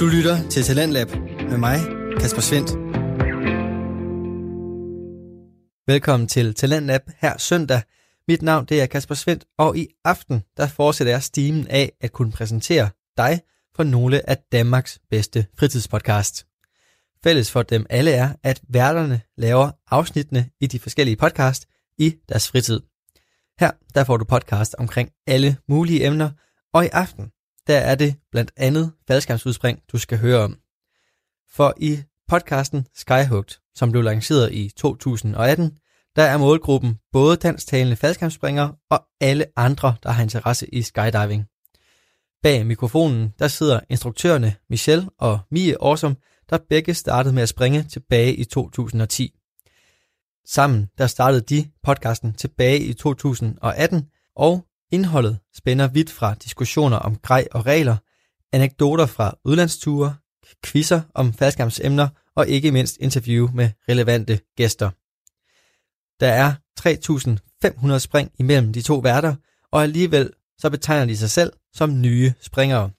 Du lytter til Talentlab med mig, Kasper Svendt. Velkommen til Talentlab her søndag. Mit navn det er Kasper Svendt, og i aften der fortsætter jeg stimen af at kunne præsentere dig for nogle af Danmarks bedste fritidspodcast. Fælles for dem alle er, at værterne laver afsnittene i de forskellige podcast i deres fritid. Her der får du podcast omkring alle mulige emner, og i aften der er det blandt andet faldskærmsudspring, du skal høre om. For i podcasten Skyhugt, som blev lanceret i 2018, der er målgruppen både dansktalende faldskærmsspringere og alle andre, der har interesse i skydiving. Bag mikrofonen, der sidder instruktørerne Michelle og Mie Årsom, der begge startede med at springe tilbage i 2010. Sammen der startede de podcasten tilbage i 2018, og indholdet spænder vidt fra diskussioner om grej og regler, anekdoter fra udlandsture, quizzer om faldskærmsemner og ikke mindst interview med relevante gæster. Der er 3.500 spring imellem de to værter, og alligevel så betegner de sig selv som nye springere.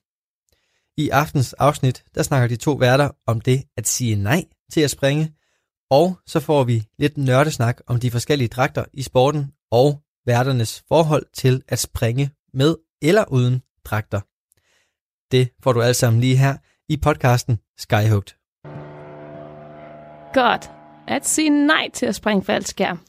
I aftens afsnit, der snakker de to værter om det at sige nej til at springe, og så får vi lidt nørdesnak om de forskellige dragter i sporten og værternes forhold til at springe med eller uden dragter. Det får du alt sammen lige her i podcasten Skyhooked. Godt. At sige nej til at springe faldskærm.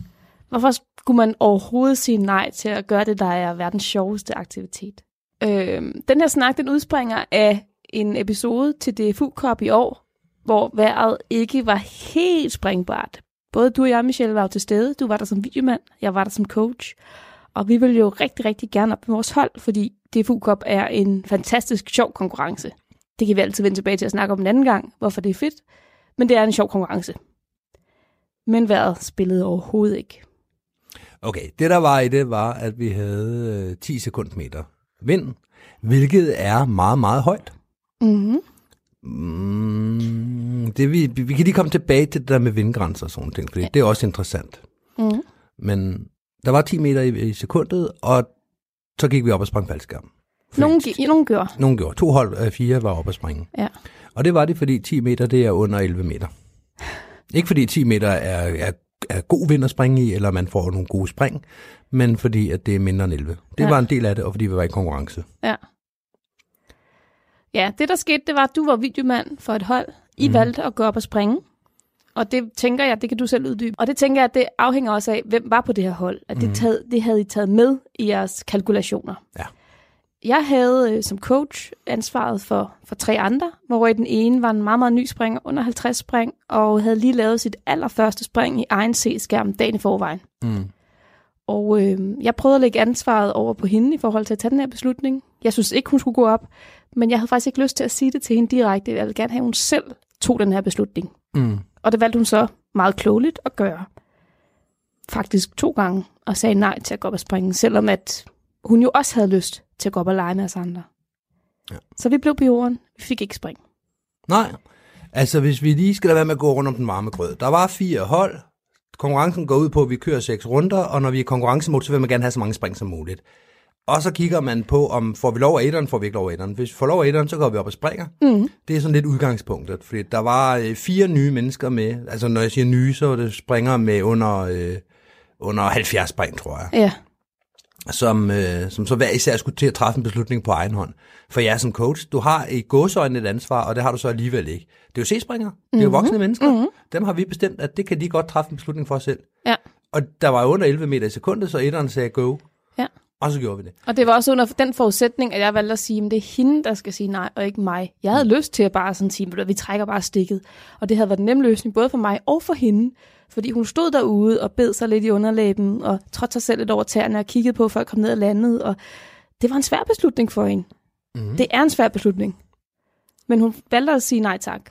Hvorfor skulle man overhovedet sige nej til at gøre det, der er verdens sjoveste aktivitet? Øh, den her snak, den udspringer af en episode til DFU Cup i år, hvor vejret ikke var helt springbart. Både du og jeg, Michelle, var jo til stede. Du var der som videomand, jeg var der som coach. Og vi ville jo rigtig, rigtig gerne op med vores hold, fordi DFU Cup er en fantastisk sjov konkurrence. Det kan vi altid vende tilbage til at snakke om en anden gang, hvorfor det er fedt. Men det er en sjov konkurrence. Men vejret spillede overhovedet ikke. Okay, det der var i det, var, at vi havde øh, 10 sekundmeter vind, hvilket er meget, meget højt. Mm-hmm. Mm, det vi, vi kan lige komme tilbage til det der med vindgrænser og sådan ting, fordi ja. det er også interessant. Mm-hmm. Men der var 10 meter i, i sekundet, og så gik vi op og sprang faldskærm. Nogen, gi- nogen gjorde. Nogen gjorde. To hold af fire var oppe at springe. Ja. Og det var det, fordi 10 meter, det er under 11 meter. Ikke fordi 10 meter er, er, er god vind at springe i, eller man får nogle gode spring, men fordi at det er mindre end 11. Det ja. var en del af det, og fordi vi var i konkurrence. Ja. Ja, det der skete, det var, at du var videomand for et hold. I mm. valgte at gå op og springe. Og det tænker jeg, det kan du selv uddybe. Og det tænker jeg, at det afhænger også af, hvem var på det her hold. At det, taget, det havde I taget med i jeres kalkulationer. Ja. Jeg havde øh, som coach ansvaret for, for tre andre, hvor den ene var en meget, meget ny springer under 50 spring, og havde lige lavet sit allerførste spring i egen C-skærm dagen i forvejen. Mm. Og øh, jeg prøvede at lægge ansvaret over på hende i forhold til at tage den her beslutning. Jeg synes ikke, hun skulle gå op, men jeg havde faktisk ikke lyst til at sige det til hende direkte. Jeg ville gerne have, at hun selv tog den her beslutning. Mm. Og det valgte hun så meget klogeligt at gøre. Faktisk to gange, og sagde nej til at gå op og springe, selvom at hun jo også havde lyst til at gå op og lege med os andre. Ja. Så vi blev på jorden. Vi fik ikke spring. Nej, altså hvis vi lige skal lade være med at gå rundt om den varme grød. Der var fire hold. Konkurrencen går ud på, at vi kører seks runder, og når vi er i konkurrencemode, så vil man gerne have så mange spring som muligt. Og så kigger man på, om får vi lov af etteren, får vi ikke lov af etteren. Hvis vi får lov af etteren, så går vi op og springer. Mm. Det er sådan lidt udgangspunktet, fordi der var øh, fire nye mennesker med. Altså når jeg siger nye, så er det springere med under, øh, under 70 spring, tror jeg. Ja, Som, øh, som så hver især skulle til at træffe en beslutning på egen hånd. For jeg som coach, du har i gåsøjne et ansvar, og det har du så alligevel ikke. Det er jo C-springere. Det er jo voksne mennesker. Mhm. Dem har vi bestemt, at det kan de godt træffe en beslutning for selv. ja, Og der var under 11 meter i sekundet, så etteren sagde go. ja. Og så gjorde vi det. Og det var også under den forudsætning, at jeg valgte at sige, at det er hende, der skal sige nej, og ikke mig. Jeg havde lyst til at bare sådan sige, at vi trækker bare stikket. Og det havde været en nem løsning, både for mig og for hende. Fordi hun stod derude og bed sig lidt i underlæben, og trådte sig selv lidt over tæerne og kiggede på, at folk kom ned og landede. Og det var en svær beslutning for hende. Mm. Det er en svær beslutning. Men hun valgte at sige nej tak.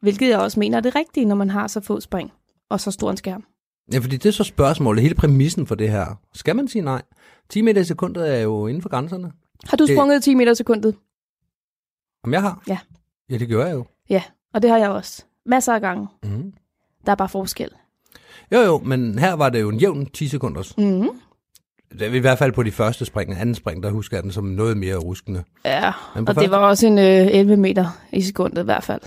Hvilket jeg også mener er det rigtige, når man har så få spring og så stor en skærm. Ja, fordi det er så spørgsmålet, hele præmissen for det her. Skal man sige nej? 10 meter i sekundet er jo inden for grænserne. Har du Det- sprunget 10 meter i sekundet? Om jeg har? Ja. Ja, det gør jeg jo. Ja, og det har jeg også. Masser af gange. Mm. Der er bare forskel. Jo, jo, men her var det jo en jævn 10 sekunders. Mm. Det er i hvert fald på de første spring. Anden spring, der husker jeg den som noget mere ruskende. Ja, og det første- var også en øh, 11 meter i sekundet i hvert fald.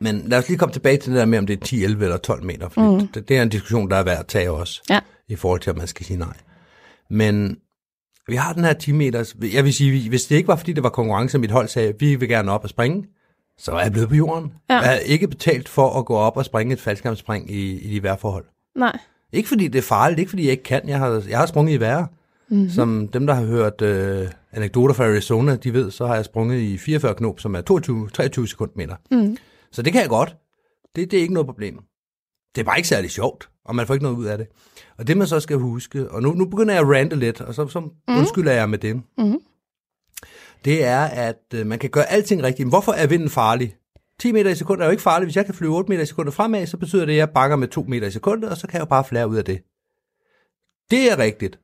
Men lad os lige komme tilbage til det der med, om det er 10, 11 eller 12 meter. For mm. det, det er en diskussion, der er værd at tage også. Ja. I forhold til, om man skal sige nej. Men vi har den her 10 meters. Jeg vil sige, hvis det ikke var, fordi det var konkurrence, mit hold sagde, vi vil gerne op og springe, så er jeg blevet på jorden. Ja. Jeg er ikke betalt for at gå op og springe et faldskærmsspring i, i de vejrforhold. Nej. Ikke fordi det er farligt, ikke fordi jeg ikke kan. Jeg har, jeg har sprunget i værre. Mm-hmm. Som dem, der har hørt øh, anekdoter fra Arizona, de ved, så har jeg sprunget i 44 knop, som er 22, 23 sekundmeter. Mm. Så det kan jeg godt. Det, det er ikke noget problem. Det er bare ikke særlig sjovt, og man får ikke noget ud af det. Og det man så skal huske, og nu, nu begynder jeg at rante lidt, og så, så mm. undskylder jeg med det. Mhm. Det er, at øh, man kan gøre alting rigtigt. Men hvorfor er vinden farlig? 10 meter i sekundet er jo ikke farligt. Hvis jeg kan flyve 8 meter i sekundet fremad, så betyder det, at jeg bakker med 2 meter i sekundet, og så kan jeg jo bare flære ud af det. Det er rigtigt.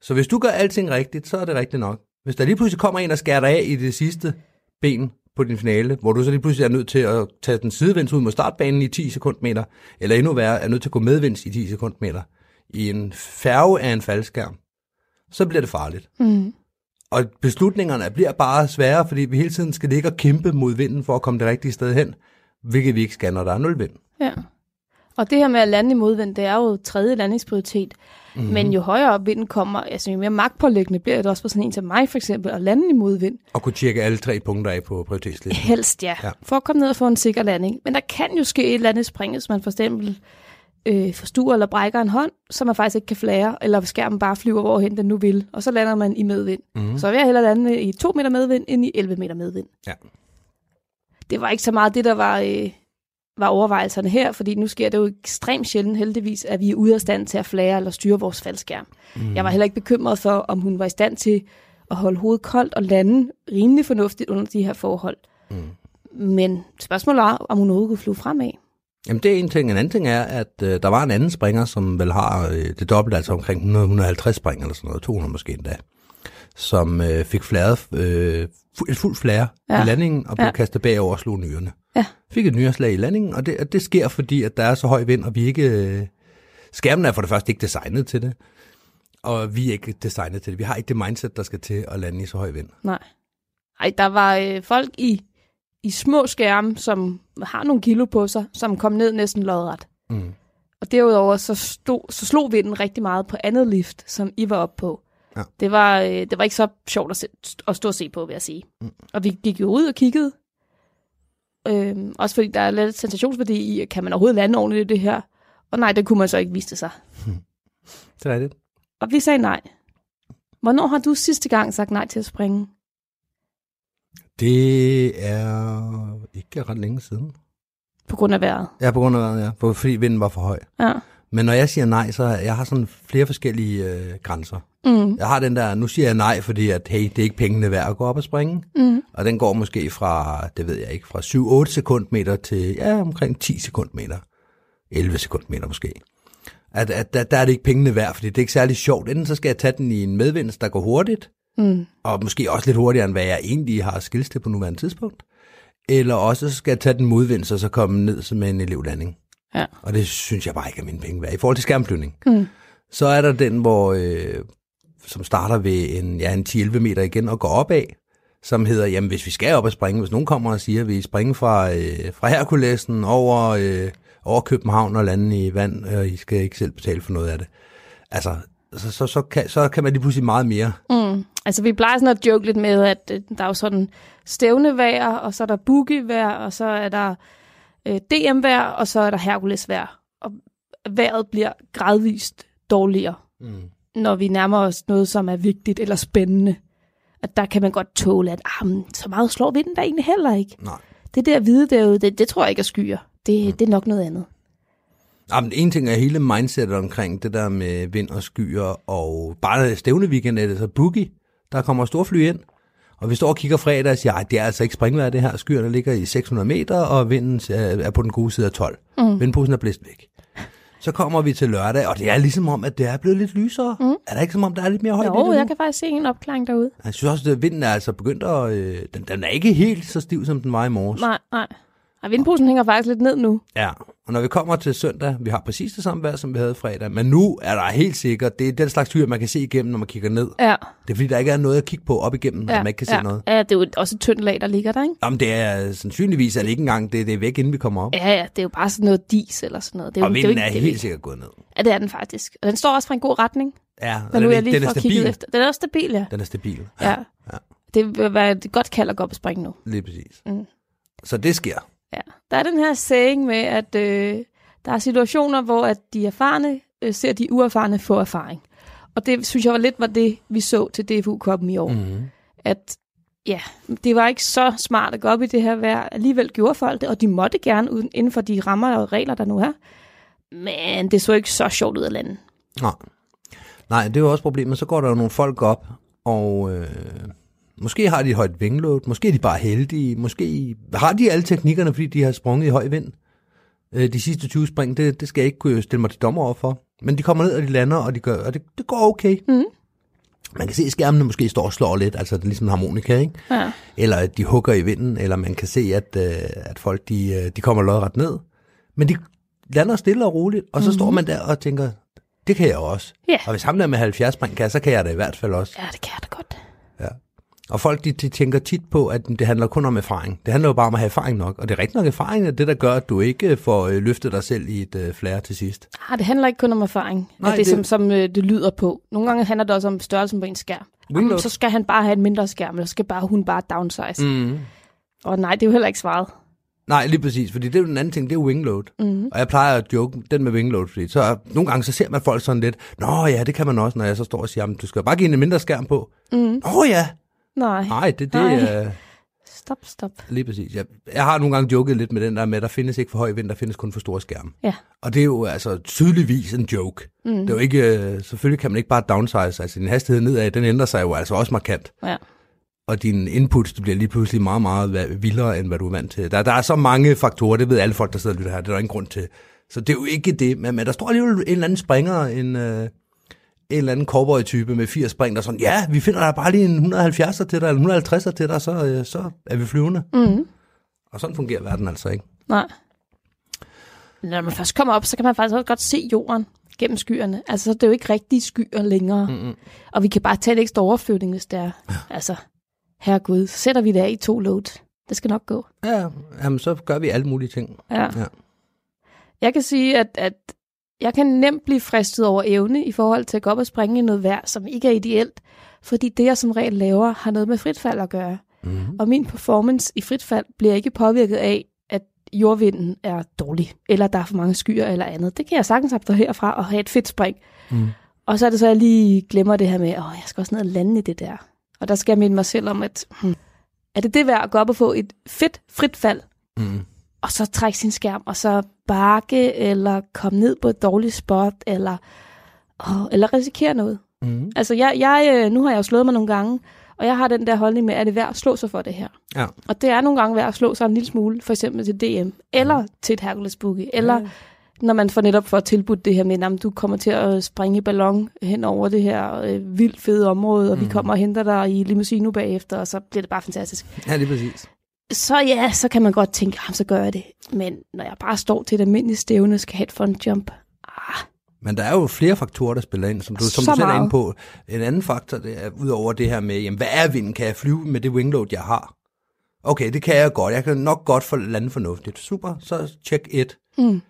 Så hvis du gør alting rigtigt, så er det rigtigt nok. Hvis der lige pludselig kommer en og skærer dig af i det sidste ben på din finale, hvor du så lige pludselig er nødt til at tage den sidevinds ud mod startbanen i 10 sekundmeter, eller endnu værre, er nødt til at gå medvinds i 10 sekundmeter, i en færge af en faldskærm, så bliver det farligt. Mm. Og beslutningerne bliver bare sværere, fordi vi hele tiden skal ligge og kæmpe mod vinden for at komme det rigtige sted hen, hvilket vi ikke skal, når der er nul vind. Ja. Og det her med at lande i modvind, det er jo tredje landingsprioritet. Mhm. Mm. Men jo højere op vinden kommer, altså jo mere magtpålæggende bliver det også for sådan en som mig for eksempel, at lande i modvind. Og kunne tjekke alle tre punkter af på prioritetslisten. Helst ja. Ja. For at komme ned og få en sikker landing. Men der kan jo ske et eller andet spring, hvis man for eksempel øh, forstuer eller brækker en hånd, så man faktisk ikke kan flære, eller skærmen bare flyver hvorhen den nu vil, og så lander man i medvind. Mm. Så vil jeg hellere lande i 2 meter medvind, end i 11 meter medvind. Ja. Det var ikke så meget det, der var, øh, var overvejelserne her, fordi nu sker det jo ekstremt sjældent heldigvis, at vi er ude af stand til at flære eller styre vores faldskærm. Mm. Jeg var heller ikke bekymret for, om hun var i stand til at holde hovedet koldt og lande rimelig fornuftigt under de her forhold. Mm. Men spørgsmålet er, om hun overhovedet kunne flyve fremad. Jamen det er en ting. En anden ting er, at øh, der var en anden springer, som vel har øh, det dobbelte, altså omkring 100-150 spring eller sådan noget, 200 måske endda, som øh, fik fladet, øh, fu- et fuldt flare ja. I landingen og blev ja. Ja. kastet bagover og slog nyrerne. Ja. Fik et nyreslag i landingen, og det, og det sker, fordi at der er så høj vind, og vi ikke... Øh, skærmen er for det første ikke designet til det, og vi er ikke designet til det. Vi har ikke det mindset, der skal til at lande i så høj vind. Nej. Ej, der var øh, folk i, i små skærme, som har nogle kilo på sig, som kom ned næsten lodret. Mm. Og derudover så, stod, så slog vinden rigtig meget på andet lift, som I var oppe på. Ja. Det, var, øh, det var ikke så sjovt at, se, at stå og se på, vil jeg sige. Mm. Og vi gik jo ud og kiggede. Øhm, også fordi der er lidt sensationsværdi i, kan man overhovedet lande ordentligt i det her? Og nej, det kunne man så ikke vise sig. Det er rigtigt. Og vi sagde nej. Hvornår har du sidste gang sagt nej til at springe? Det er ikke ret længe siden. På grund af vejret. Ja, på grund af vejret, ja. For- Fordi vinden var for høj. Ja. Men når jeg siger nej, så jeg har sådan flere forskellige øh, grænser. Mm. Jeg har den der, nu siger jeg nej, fordi at, hey, det er ikke pengene værd at gå op og springe. Mm. Og den går måske fra, det ved jeg ikke, fra 7-8 sekundmeter til ja, omkring 10 sekundmeter. 11 sekundmeter måske. At, at der, der er det ikke pengene værd, fordi det er ikke særlig sjovt. Enten så skal jeg tage den i en medvind, der går hurtigt, Mm. og måske også lidt hurtigere, end hvad jeg egentlig har skills til på nuværende tidspunkt. Eller også så skal jeg tage den modvind, og så komme ned som en elevlanding. Ja. Og det synes jeg bare ikke er mine penge værd. I forhold til skærmflyvning. Mm. Så er der den, hvor, øh, som starter ved en, ja, en 10-11 meter igen og går opad, som hedder, jamen hvis vi skal op og springe, hvis nogen kommer og siger, at vi springer fra, øh, fra Herkulesen over, øh, over København og lande i vand, og I skal ikke selv betale for noget af det. Altså, så, så, så, kan, så kan man lige pludselig meget mere. Mm. Altså, vi plejer sådan at joke lidt med, at øh, der er jo sådan stævnevejr, og så er der boogievejr, og så er der øh, DM-vejr, og så er der Hercules-vejr. Og vejret bliver gradvist dårligere, Mm. når vi nærmer os noget, som er vigtigt eller spændende. At der kan man godt tåle, at ah, men, så meget slår vinden der egentlig heller ikke. Nej. Det der hvide derude, det, det tror jeg ikke er skyer. Det, mm. det er nok noget andet. Jamen, en ting er hele mindsetet omkring det der med vind og skyer, og bare stævneweekend er det så boogie. Der kommer storfly ind, og vi står og kigger fredag og siger, ej, det er altså ikke springvejr det her. Skyerne ligger i 600 meter, og vinden er er på den gode side af 12. Mm. Vindposen er blæst væk. Så kommer vi til lørdag, og det er ligesom om, at det er blevet lidt lysere. Mm. Er der ikke som om, der er lidt mere højt det Jo, jeg kan faktisk se en opklaring derude. Jeg synes også, at vinden er altså begyndt at... Øh, den, den er ikke helt så stiv, som den var i morges. Nej, nej. Og vindposen hænger faktisk lidt ned nu. Ja, og når vi kommer til søndag, vi har præcis det samme vejr, som vi havde fredag, men nu er der helt sikkert, det er den slags tyr, man kan se igennem, når man kigger ned. Ja. Det er fordi, der ikke er noget at kigge på op igennem, ja. ja. man ikke kan ja. se noget. Ja, det er jo også et tyndt lag, der ligger der, ikke? Jamen, det er sandsynligvis, at det ikke engang det, det er væk, inden vi kommer op. Ja, ja, det er jo bare sådan noget dis eller sådan noget. Det er jo, og det er jo vinden ikke, er det helt ikke- sikkert gået ned. Ja, det er den faktisk. Og den står også fra en god retning. Ja, Men nu er jeg den, lige den er stabil. efter. Den er også stabil, ja. Den er stabil. ja. Ja. Det vil være et godt kald at gå op og springe nu. Lige præcis. Mm. Så det sker. Ja. Der er den her saying med, at øh, der er situationer, hvor at de erfarne øh, ser de uerfarne få erfaring. Og det synes jeg var lidt var det, vi så til DFU-koppen i år. Mm. At ja, det var ikke så smart at gå op i det her vejr. Alligevel gjorde folk det, og de måtte gerne uden, inden for de rammer og regler, der nu er. Men det så ikke så sjovt ud af landet. Nej. Nej, det er jo også problemet. Så går der jo nogle folk op, og øh, måske har de et højt vingeload, måske er de bare heldige, måske har de alle teknikkerne, fordi de har sprunget i høj vind. Øh, de sidste 20 spring, det, det skal jeg ikke kunne stille mig til dommer over for. Men de kommer ned, og de lander, og, de gør, og det, det går okay. Mhm. Man kan se, at skærmene måske står og slår lidt, altså det er ligesom en harmonika, ikke? Ja. eller at de hugger i vinden, eller man kan se, at, øh, at folk de, øh, de kommer lodret ned. Men de lander stille og roligt, og så mm-hmm. står man der og tænker, det kan jeg også. Ja. Og hvis ham der med 70 spring kan, så kan jeg da i hvert fald også. ja, det kan jeg da godt. Og folk de, de tænker tit på, at det handler kun om erfaring. Det handler jo bare om at have erfaring nok. Og det er rigtig nok erfaring, er det der gør, at du ikke får øh, løftet dig selv i et øh, flære til sidst. Ah, det handler ikke kun om erfaring. Nej, Nej, det, det- det... Som, som øh, det lyder på. Nogle gange handler det også om størrelsen på en skærm. Jamen, så skal han bare have en mindre skærm, eller så skal bare, hun bare downsize. Mm. Og nej, det er jo heller ikke svaret. Nej, lige præcis, fordi det er jo den anden ting, det er wingload. Mm. Og jeg plejer at joke den med wingload, fordi så er- nogle gange så ser man folk sådan lidt, nå ja, det kan man også, når jeg så står og siger, jamen, du skal bare give en mindre skærm på. Mm. Åh ja, Nej, nej, det, det Nej. er stop, stop. lige præcis. Jeg, jeg har nogle gange joket lidt med den der med, at der findes ikke for høj vind, der findes kun for store skærme. Ja. Og det er jo altså tydeligvis en joke. Mm. Det er jo ikke, øh, selvfølgelig kan man ikke bare downsize, altså din hastighed nedad, den ændrer sig jo altså også markant. Ja. Og din input det bliver lige pludselig meget, meget vildere, end hvad du er vant til. Der, der er så mange faktorer, det ved alle folk, der sidder og lytter her, det er der ingen grund til. Så det er jo ikke det, men, men der står alligevel en eller anden springer, en, øh, en eller anden cowboy-type med 80 spring, der er sådan, ja, vi finder der bare lige en 170'er til dig, eller 150'er til dig, så, øh, så er vi flyvende. Mm. Og sådan fungerer verden altså ikke. Nej. Men Når man først kommer op, så kan man faktisk også godt se jorden gennem skyerne. Altså, så er det er jo ikke rigtige skyer længere. Mm-mm. Og vi kan bare tage en ekstra overflyvning, hvis det er. Altså, herregud, så sætter vi det af i to load. Det skal nok gå. Ja, jamen, så gør vi alle mulige ting. Ja. Ja. Jeg kan sige, at, at jeg kan nemt blive fristet over evne i forhold til at gå op og springe i noget vejr, som ikke er ideelt. Fordi det, jeg som regel laver, har noget med fritfald at gøre. Mm-hmm. Og min performance i fritfald bliver ikke påvirket af, at jordvinden er dårlig, eller der er for mange skyer eller andet. Det kan jeg sagtens abstrahere fra og have et fedt spring. Mm. Og så er det så, at jeg lige glemmer det her med, at jeg skal også ned og lande i det der. Og der skal jeg minde mig selv om, at hmm, er det det værd at gå op og få et fedt frit fald, Mm. Og så trække sin skærm, og så bakke, eller komme ned på et dårligt spot, eller, åh, eller risikere noget. Mm. Altså, jeg, jeg, øh, nu har jeg jo slået mig nogle gange, og jeg har den der holdning med, at det er værd at slå sig for det her. Ja. Og det er nogle gange værd at slå sig en lille smule, for eksempel til DM, eller til et Hercules Boogie, eller Ja. når man får netop får tilbudt det her med, at du kommer til at springe i ballon hen over det her øh, vildt fede område, og mm. vi Mhm. kommer og henter dig i limousine bagefter, og så bliver det bare fantastisk. Ja, lige præcis. Så ja, så kan man godt tænke, jamen, så gør jeg det. Men når jeg bare står til et almindeligt stævne, skal have et front jump, ah, Men der er jo flere faktorer, der spiller ind, som du, som Så du selv er inde på. En anden faktor, det er udover det her med, jamen, hvad er vinden? Kan jeg flyve med det wingload, jeg har? Okay, det kan jeg godt. Jeg kan nok godt få lande fornuftigt. Super, så check et. mm,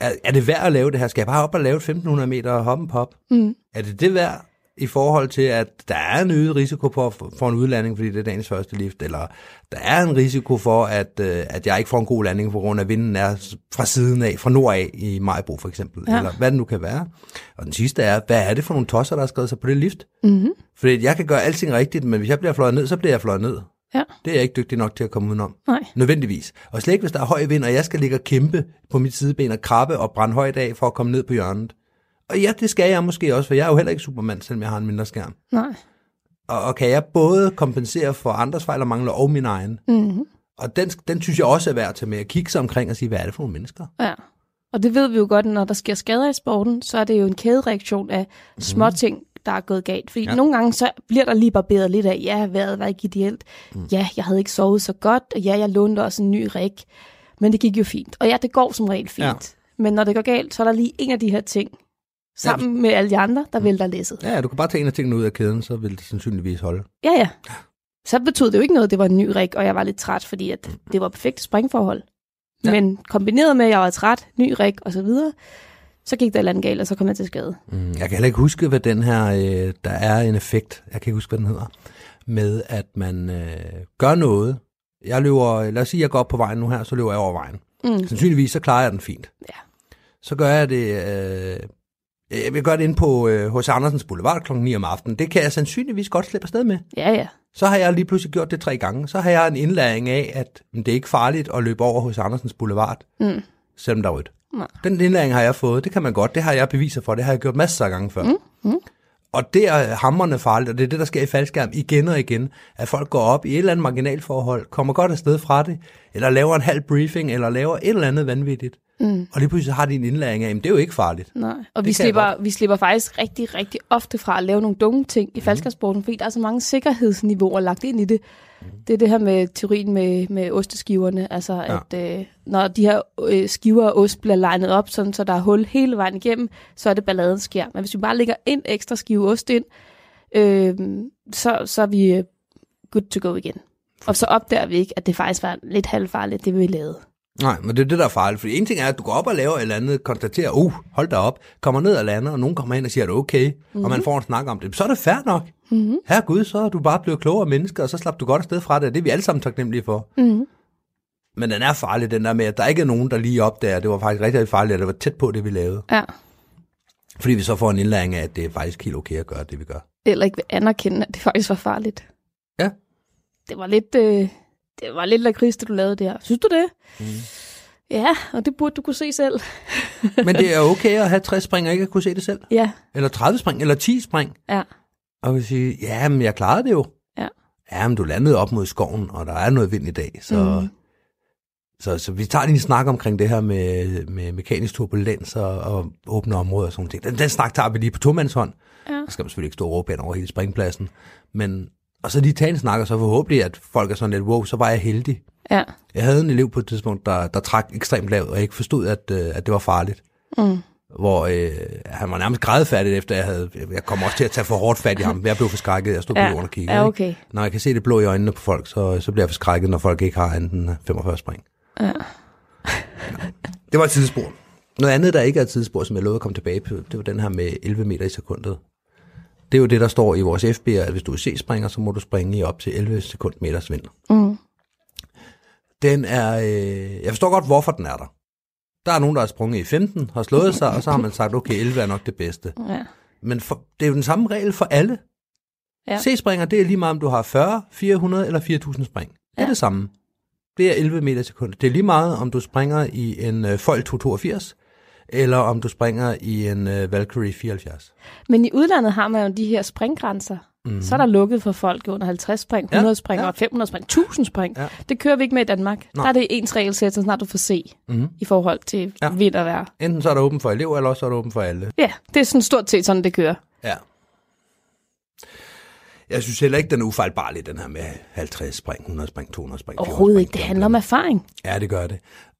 Er, er det værd at lave det her? Skal jeg bare op og lave et 1500 meter hop and pop? mm, Er det det værd i forhold til, at der er en øget risiko for, for en udlanding, fordi det er dagens første lift, eller der er en risiko for, at, øh, at jeg ikke får en god landing, på grund af at vinden er fra siden af, fra nord af i Majbro for eksempel, Ja. eller hvad det nu kan være. Og den sidste er, hvad er det for nogle tosser, der har skrevet sig på det lift? mm, Fordi jeg kan gøre alting rigtigt, men hvis jeg bliver fløjet ned, så bliver jeg fløjet ned. ja, Det er jeg ikke dygtig nok til at komme udenom. nej, Nødvendigvis. Og slet ikke, hvis der er høj vind, og jeg skal ligge og kæmpe på mit sideben og krabbe og brænde højt af for at komme ned på hjørnet. Og ja, det skal jeg måske også, for jeg er jo heller ikke supermand, selvom jeg har en mindre skærm. nej, Og, og kan jeg både kompensere for andres fejl og mangler og min egen. mm, Og den, den synes jeg også er værd at tage med at kigge sig omkring og sige, hvad er det for nogle mennesker? ja. Og det ved vi jo godt, når der sker skader i sporten, så er det jo en kædereaktion af små ting, der er gået galt. Fordi ja. nogle gange så bliver der lige barberet lidt af, ja, vejret var ikke ideelt. Mm. Ja, jeg havde ikke sovet så godt, og ja, jeg lånte også en ny rig. Men det gik jo fint. Og ja, det går som regel fint. Ja. Men når det går galt, så er der lige en af de her ting, sammen med alle de andre, der vælter læsset. Ja, du kan bare tage en af tingene ud af kæden, så vil det sandsynligvis holde. Ja, ja. Så betød det jo ikke noget, det var en ny rig, og jeg var lidt træt, fordi at det var perfekt springforhold. Ja. Men kombineret med, at jeg var træt, ny rig og så videre, så gik der et eller andet galt, og så kom jeg til skade. Mm, jeg kan heller ikke huske, hvad den her, øh, der er en effekt, jeg kan ikke huske, hvad den hedder, med at man øh, gør noget. Jeg løber, lad os sige, jeg går op på vejen nu her, så løber jeg over vejen. Mm. Sandsynligvis, så klarer jeg den fint. Ja. Så gør jeg det, øh, jeg vil gøre det inde på øh. Andersens Boulevard kl. 9 om aftenen. Det kan jeg sandsynligvis godt slippe afsted med. Ja, ja. Så har jeg lige pludselig gjort det tre gange. Så har jeg en indlæring af, at det er ikke farligt at løbe over hos Andersens Boulevard, Mm. selvom der er rødt. Nej. Den indlæring har jeg fået, det kan man godt, det har jeg beviser for, det har jeg gjort masser af gange før. Mm. Mm. Og det er hammerne farligt, og det er det, der sker i faldskærm igen og igen, at folk går op i et eller andet marginalforhold, kommer godt afsted fra det, eller laver en halv briefing, eller laver et eller andet vanvittigt. Mm. Og lige pludselig har de en indlæring af, at det er jo ikke farligt. Nej. Og Det vi slipper, vi slipper faktisk rigtig, rigtig ofte fra at lave nogle dumme ting i faldskærmsporten, fordi der er så mange sikkerhedsniveauer lagt ind i det. Det er det her med teorien med, med osteskiverne, altså Ja. at øh, når de her øh, skiver af ost bliver legnet op, sådan, så der er hul hele vejen igennem, så er det balladen sker. Men hvis vi bare lægger en ekstra skive ost ind, øh, så, så er vi øh, good to go igen. Og så opdager vi ikke, at det faktisk var lidt halvfarligt, det vi lavede. Nej, men det er det, der er farligt. For en ting er, at du går op og laver et eller andet, konstaterer, uh, hold da op, kommer ned og lander, og nogen kommer hen og siger, at det er okay, mm-hmm. og man får en snak om det. Så er det fair nok. Mm-hmm. Gud, så er du bare blevet klogere mennesker, og så slap du godt afsted fra det, og det er vi alle sammen taknemmelige for. Mm-hmm. Men den er farlig, den der med, at der ikke er nogen, der lige opdager, at det var faktisk rigtig, rigtig farligt, at det var tæt på det, vi lavede. Ja. Fordi vi så får en indlæring af, at det er faktisk helt okay at gøre det, vi gør. Eller ikke vil anerkende, at det faktisk var farligt. Ja. Det var lidt, øh, det var lidt lakrids, det du lavede der. Synes du det? Mm. Ja, og det burde du kunne se selv. Men det er okay at have 60 spring og ikke at kunne se det selv. Ja, Eller 30 spring, eller 10 spring. ja, Og vi sige, ja, men jeg klarede det jo. ja. Ja, men du landede op mod skoven, og der er noget vind i dag, så, mm. Så, så vi tager lige en snak omkring det her med, med mekanisk turbulens og, og åbne områder og sådan noget. Den, den snak tager vi lige på tomandshånd. Ja. Der skal man selvfølgelig ikke stå og råbe over hele springpladsen. Men, og så lige tage en snak, og så forhåbentlig, at folk er sådan lidt, wow, så var jeg heldig. ja. Jeg havde en elev på et tidspunkt, der, der trak ekstremt lavt, og jeg ikke forstod, at, øh, at det var farligt. Mm. Hvor øh, han var nærmest grædefærdig efter, jeg havde... Jeg kom også til at tage for hårdt fat i ham. Jeg blev forskrækket. Jeg stod på Ja. jorden og kiggede. Ja, ikke? okay. Når jeg kan se det blå i øjnene på folk, så, så bliver jeg forskrækket, når folk ikke har enten 45 spring. Ja. Det var et tidsspor. Noget andet, der ikke er et tidsspor, som jeg lovede at komme tilbage på, det var den her med 11 meter i sekundet. Det er jo det, der står i vores FB'er, at hvis du er C-springer, så må du springe i op til 11 sekundmeters vind. Mm. Den er... Øh, jeg forstår godt, hvorfor den er der. Der er nogen, der har sprunget i 15, har slået sig, og så har man sagt, okay, 11 er nok det bedste. Ja. Men for, det er jo den samme regel for alle. Ja. C-springer, det er lige meget, om du har 40, 400 eller 4000 spring. Det er Ja. det samme. Det er 11 meter i sekundet. Det er lige meget, om du springer i en uh, Foil 282, eller om du springer i en uh, Valkyrie 74. Men i udlandet har man jo de her springgrænser. Mm. Så er der lukket for folk under 50 spring, 100 Ja, spring ja. og 500 spring, 1000 spring. Ja. Det kører vi ikke med i Danmark. Nej. Der er det ens regelsæt, så snart du får se Mm-hmm. i forhold til Ja. vind og vejr. Enten så er der åben for elever, eller også så er der åben for alle. Ja, det er sådan stort set sådan, det kører. Ja. Jeg synes heller ikke, den er ufejlbarlig, den her med 50 spring, 100 spring, 200 spring. 400 Overhovedet ikke. Det handler om erfaring. Ja, det gør det.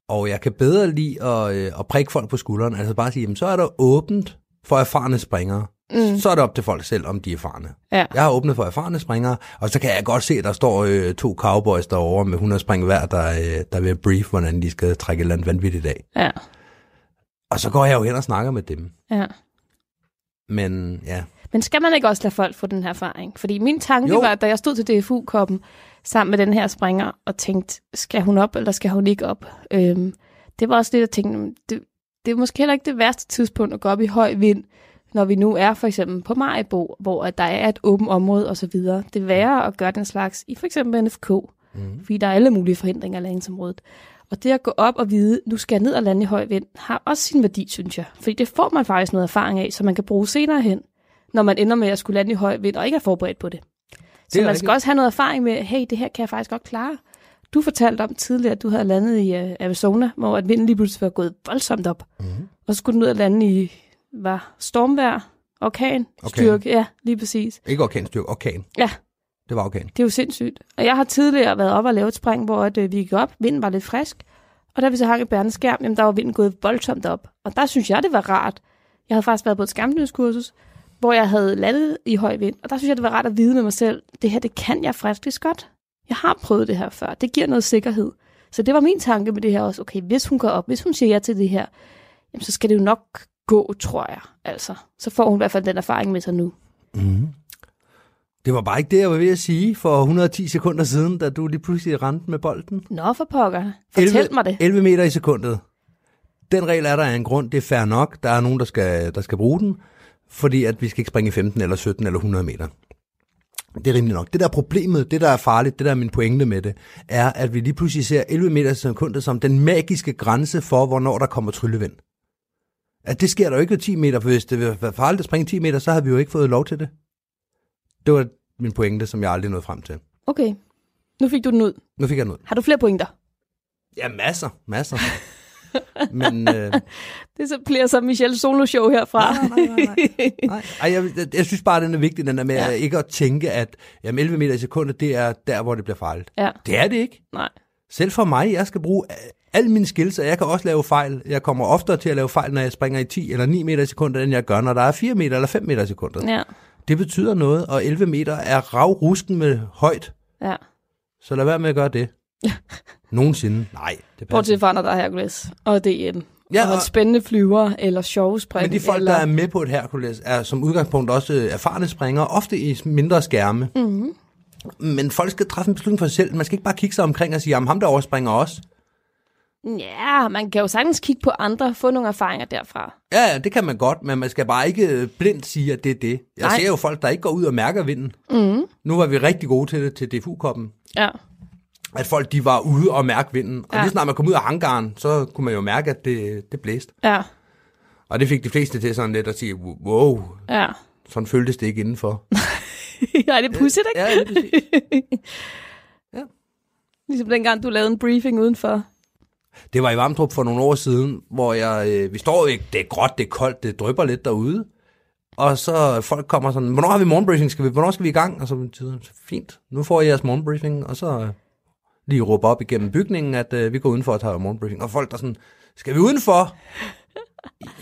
Og jeg kan bedre lide at, øh, at prikke folk på skulderen, altså bare sige, jamen, så er der åbent for erfarne springere. Mm. Så er det op til folk selv, om de er erfarne. Ja. Jeg har åbnet for erfarne springere, og så kan jeg godt se, at der står øh, to cowboys derovre med 100 spring hver, der, øh, der vil brief, hvordan de skal trække et eller andet vanvittigt af. Ja, Og så går jeg jo hen og snakker med dem. ja. Men ja, Men skal man ikke også lade folk få den her erfaring? Fordi min tanke Jo. var, da jeg stod til DFU-koppen sammen med den her springer og tænkte, skal hun op, eller skal hun ikke op? Øhm, det var også jeg tænkte, "Men det, det er måske heller ikke det værste tidspunkt at gå op i høj vind, når vi nu er for eksempel på Majbo, hvor at der er et åbent område osv. Det er værre at gøre den slags i for eksempel NFK, mm. fordi der er alle mulige forhindringer af landingsområdet. Og det at gå op og vide, nu skal jeg ned og lande i høj vind, har også sin værdi, synes jeg. Fordi det får man faktisk noget erfaring af, som man kan bruge senere hen, når man ender med at skulle lande i høj vind og ikke er forberedt på det. Så er man rigtigt. skal også have noget erfaring med, hey, det her kan jeg faktisk godt klare. Du fortalte om tidligere, at du havde landet i uh, Arizona, hvor at vinden lige pludselig var gået voldsomt op. mm-hmm. Og så skulle du ned og lande i, var stormvejr, orkan, Orkan. styrke, ja, lige præcis. ikke orkanstyrke, orkan. Ja, Det var orkan. det er jo sindssygt. Og jeg har tidligere været op og lavet et spring, hvor at, øh, vi gik op, vinden var lidt frisk, Og da vi så hang i bærneskærm, jamen der var vinden gået voldsomt op. Og der synes jeg, det var rart. Jeg havde faktisk været på et skærmlydskursus, hvor jeg havde landet i høj vind. Og der synes jeg, det var rart at vide med mig selv, det her, det kan jeg faktisk godt. Jeg har prøvet det her før. Det giver noget sikkerhed. Så det var min tanke med det her også. Okay, hvis hun går op, hvis hun siger ja til det her, jamen så skal det jo nok gå, tror jeg. Altså, så får hun i hvert fald den erfaring med sig nu. Mm. Det var bare ikke det, jeg var ved at sige for 110 sekunder siden, da du lige pludselig rendte med bolden. Nå for pokker. Fortæl 11, mig det. 11 meter i sekundet. Den regel er der af en grund. Det er fair nok. Der er nogen, der skal, der skal bruge den, fordi at vi skal ikke springe i 15 eller 17 eller 100 meter. Det er rimelig nok. Det der er problemet, det der er farligt, det der er min pointe med det, er, at vi lige pludselig ser 11 meter sekundet som den magiske grænse for, hvornår der kommer tryllevind. At det sker der jo ikke ved 10 meter, for hvis det være farligt at springe 10 meter, så har vi jo ikke fået lov til det. Det var min pointe, som jeg aldrig nåede frem til. Okay, nu fik du den ud. Nu fik jeg den ud. Har du flere pointer? Ja, masser, masser. Men øh, Det så bliver så Michelle Solo Show herfra. Nej, nej, nej, nej. Ej, jeg, jeg, jeg synes bare, den er vigtig, den der med Ja. ikke at tænke, at jamen, 11 meter i sekundet, det er der, hvor det bliver farligt. ja, Det er det ikke. nej. Selv for mig, jeg skal bruge alle mine skills, og jeg kan også lave fejl. Jeg kommer oftere til at lave fejl, når jeg springer i 10 eller 9 meter i sekundet, end jeg gør, når der er 4 meter eller 5 meter i sekundet. Ja. Ja, Det betyder noget, og 11 meter er ravrusken med højt, ja. så lad være med at gøre det. Nogensinde. Nej, det passer. Bortset fra, når der er Hercules og DN. Ja, og og- spændende flyver, eller sjove spring. Men de folk, eller... der er med på et Hercules, er som udgangspunkt også øh, erfarne springere, ofte i mindre skærme. Mm-hmm. Men folk skal træffe en beslutning for sig selv. Man skal ikke bare kigge sig omkring og sige, jamen ham der overspringer også. Ja, man kan jo sagtens kigge på andre, få nogle erfaringer derfra. Ja, det kan man godt, men man skal bare ikke øh, blindt sige, at det er det. Jeg. Nej. ser jo folk, der ikke går ud og mærker vinden. Mm. Nu var vi rigtig gode til det til DFU-koppen. Ja, At folk de var ude og mærke vinden. Og Ja. ja. lige snart man kom ud af hangaren, så kunne man jo mærke, at det, det blæste. ja, Og det fik de fleste til sådan lidt at sige, wow, ja. sådan føltes det ikke indenfor. ja, det er pudsigt, ikke? Ja, lige præcis. Ligesom dengang, du lavede en briefing udenfor. Det var i Varmdrup for nogle år siden, hvor jeg, øh, vi står ikke, det er gråt, det er koldt, det drypper lidt derude. Og så folk kommer sådan, hvornår har vi morgenbriefing, skal vi, hvornår skal vi i gang? Og så jeg, fint, nu får I jeres morgenbriefing, og så øh, lige råbe op igennem bygningen, at øh, vi går udenfor og tager morgenbriefing. Og folk der sådan, skal vi udenfor?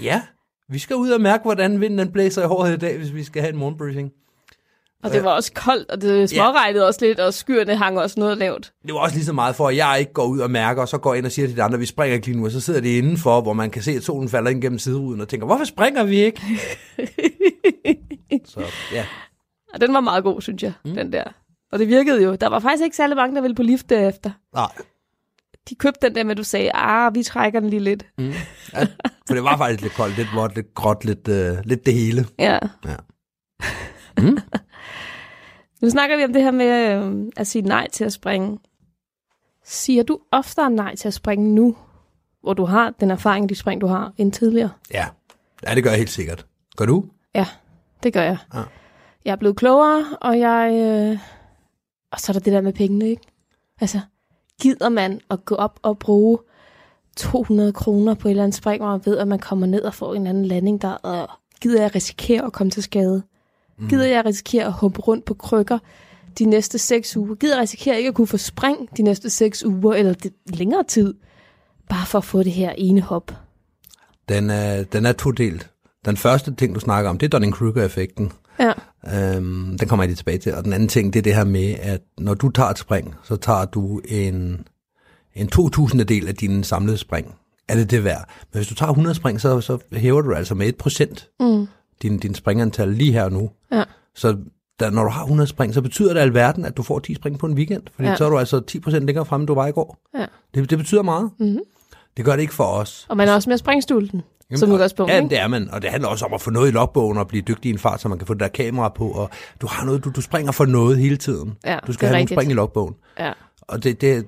ja, vi skal ud og mærke, hvordan vinden den blæser i håret i dag, hvis vi skal have en morgenbriefing. Og det var også koldt, og det småregnede også lidt, og skyerne hang også noget lavt. Det var også lige så meget for, at jeg ikke går ud og mærker, og så går ind og siger til de andre, vi springer ikke lige nu, og så sidder de indenfor, hvor man kan se, at solen falder ind gennem sideruden, og tænker, hvorfor springer vi ikke? så ja, Og den var meget god, synes jeg, mm. den der. Og det virkede jo. Der var faktisk ikke særlig mange, der ville på lift derefter. nej. De købte den der med, at du sagde, ah, vi trækker den lige lidt. Mm. Ja, for det var faktisk lidt koldt, lidt vådt, lidt gråt, lidt, øh, lidt det hele. Ja. Ja. Mm. Nu snakker vi om det her med øh, at sige nej til at springe. Siger du oftere nej til at springe nu, hvor du har den erfaring, de spring, du har, end tidligere? Ja. ja, det gør jeg helt sikkert. Gør du? Ja, det gør jeg. Ja. Jeg er blevet klogere, og jeg... Øh... Og så er der det der med pengene, ikke? Altså, gider man at gå op og bruge 200 kroner på et eller andet spring, hvor man ved, at man kommer ned og får en anden landing der, og gider jeg risikere at komme til skade? Mm. Gider jeg risikere at humpe rundt på krykker de næste seks uger? Gider jeg risikere ikke at kunne få spring de næste seks uger, eller det længere tid, bare for at få det her ene hop? Den er, den er todelt. Den første ting, du snakker om, det er Dunning-Kruger-effekten. Ja, Øhm, den kommer jeg lige tilbage til. Og den anden ting, det er det her med, at når du tager et spring, så tager du en, en 2000 del af din samlede spring. Er det det værd? Men hvis du tager 100 spring, så, så hæver du altså med 1% mm. din, din springantal lige her og nu. ja, Så da, når du har 100 spring, så betyder det alverden, at du får 10 spring på en weekend. Fordi Ja. ja. så er du altså 10% længere fremme, end du var i går. ja. Det, det betyder meget. Mm-hmm. Det gør det ikke for os. Og man er også mere springstulten, som og- udgangspunkt, Ja, ikke? det er man, og det handler også om at få noget i logbogen og blive dygtig i en fart, så man kan få det der kamera på, og du har noget, du, du springer for noget hele tiden. Ja, Du skal have rigtigt. nogle spring i logbogen. Ja. Og det, det,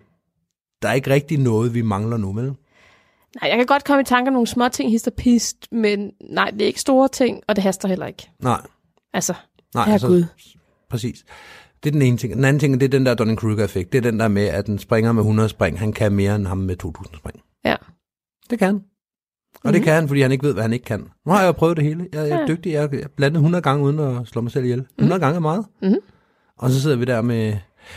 der er ikke rigtig noget, vi mangler nu, vel? Nej, jeg kan godt komme i tanke om nogle små ting, hist og pist, men nej, det er ikke store ting, og det haster heller ikke. Nej, Altså, nej. herregud. præcis. Det er den ene ting. Den anden ting, det er den der Dunning-Kruger-effekt. Det er den der med, at en springer med 100 spring, han kan mere end ham med 2000 spring. Ja. Det kan han. Og mm-hmm. det kan han, fordi han ikke ved, hvad han ikke kan. Nu har jeg jo prøvet det hele. Jeg er Ja. ja. dygtig. Jeg har blandet 100 gange uden at slå mig selv ihjel. 100 gange er meget. Mhm. Og så sidder vi der med...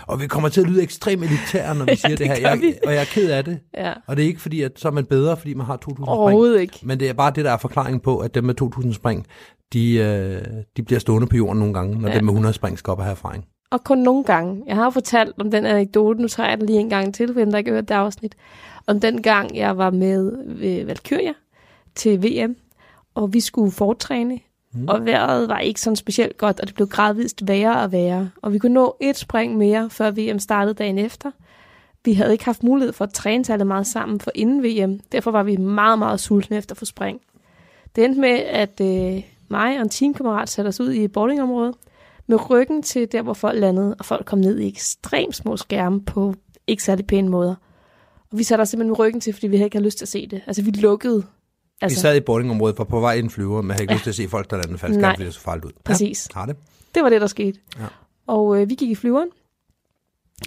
Og vi kommer til at lyde ekstremt elitære, når vi Ja, siger det, det her. Jeg, og jeg er ked af det. Ja. Og det er ikke fordi, at så er man bedre, fordi man har 2.000 spring. Overhovedet ikke. Men det er bare det, der er forklaringen på, at dem med 2.000 spring, de, øh, de bliver stående på jorden nogle gange, når Ja. dem med 100 spring skal op og have erfaring. Og kun nogle gange. Jeg har jo fortalt om den anekdote, nu tager jeg den lige en gang til, for dem, der ikke hørt det afsnit. Om den gang, jeg var med ved Valkyria til VM, og vi skulle fortræne, mm. og vejret var ikke sådan specielt godt, og det blev gradvist værre og værre. Og vi kunne nå et spring mere, før VM startede dagen efter. Vi havde ikke haft mulighed for at træne særlig meget sammen for inden VM. Derfor var vi meget, meget sultne efter få spring. Det endte med, at øh, mig og en teamkammerat satte os ud i et bowlingområde, med ryggen til der, hvor folk landede, og folk kom ned i ekstremt små skærme på ikke særlig pæne måder. Og vi satte os simpelthen med ryggen til, fordi vi havde ikke havde lyst til at se det. Altså, vi lukkede. Altså, vi sad i boardingområdet, var på vej i en flyver, men havde ikke ja. lyst til at se folk, der landede falsk, fordi det så farligt ud. Præcis. Ja, har det. det var det, der skete. Ja. Og øh, vi gik i flyveren,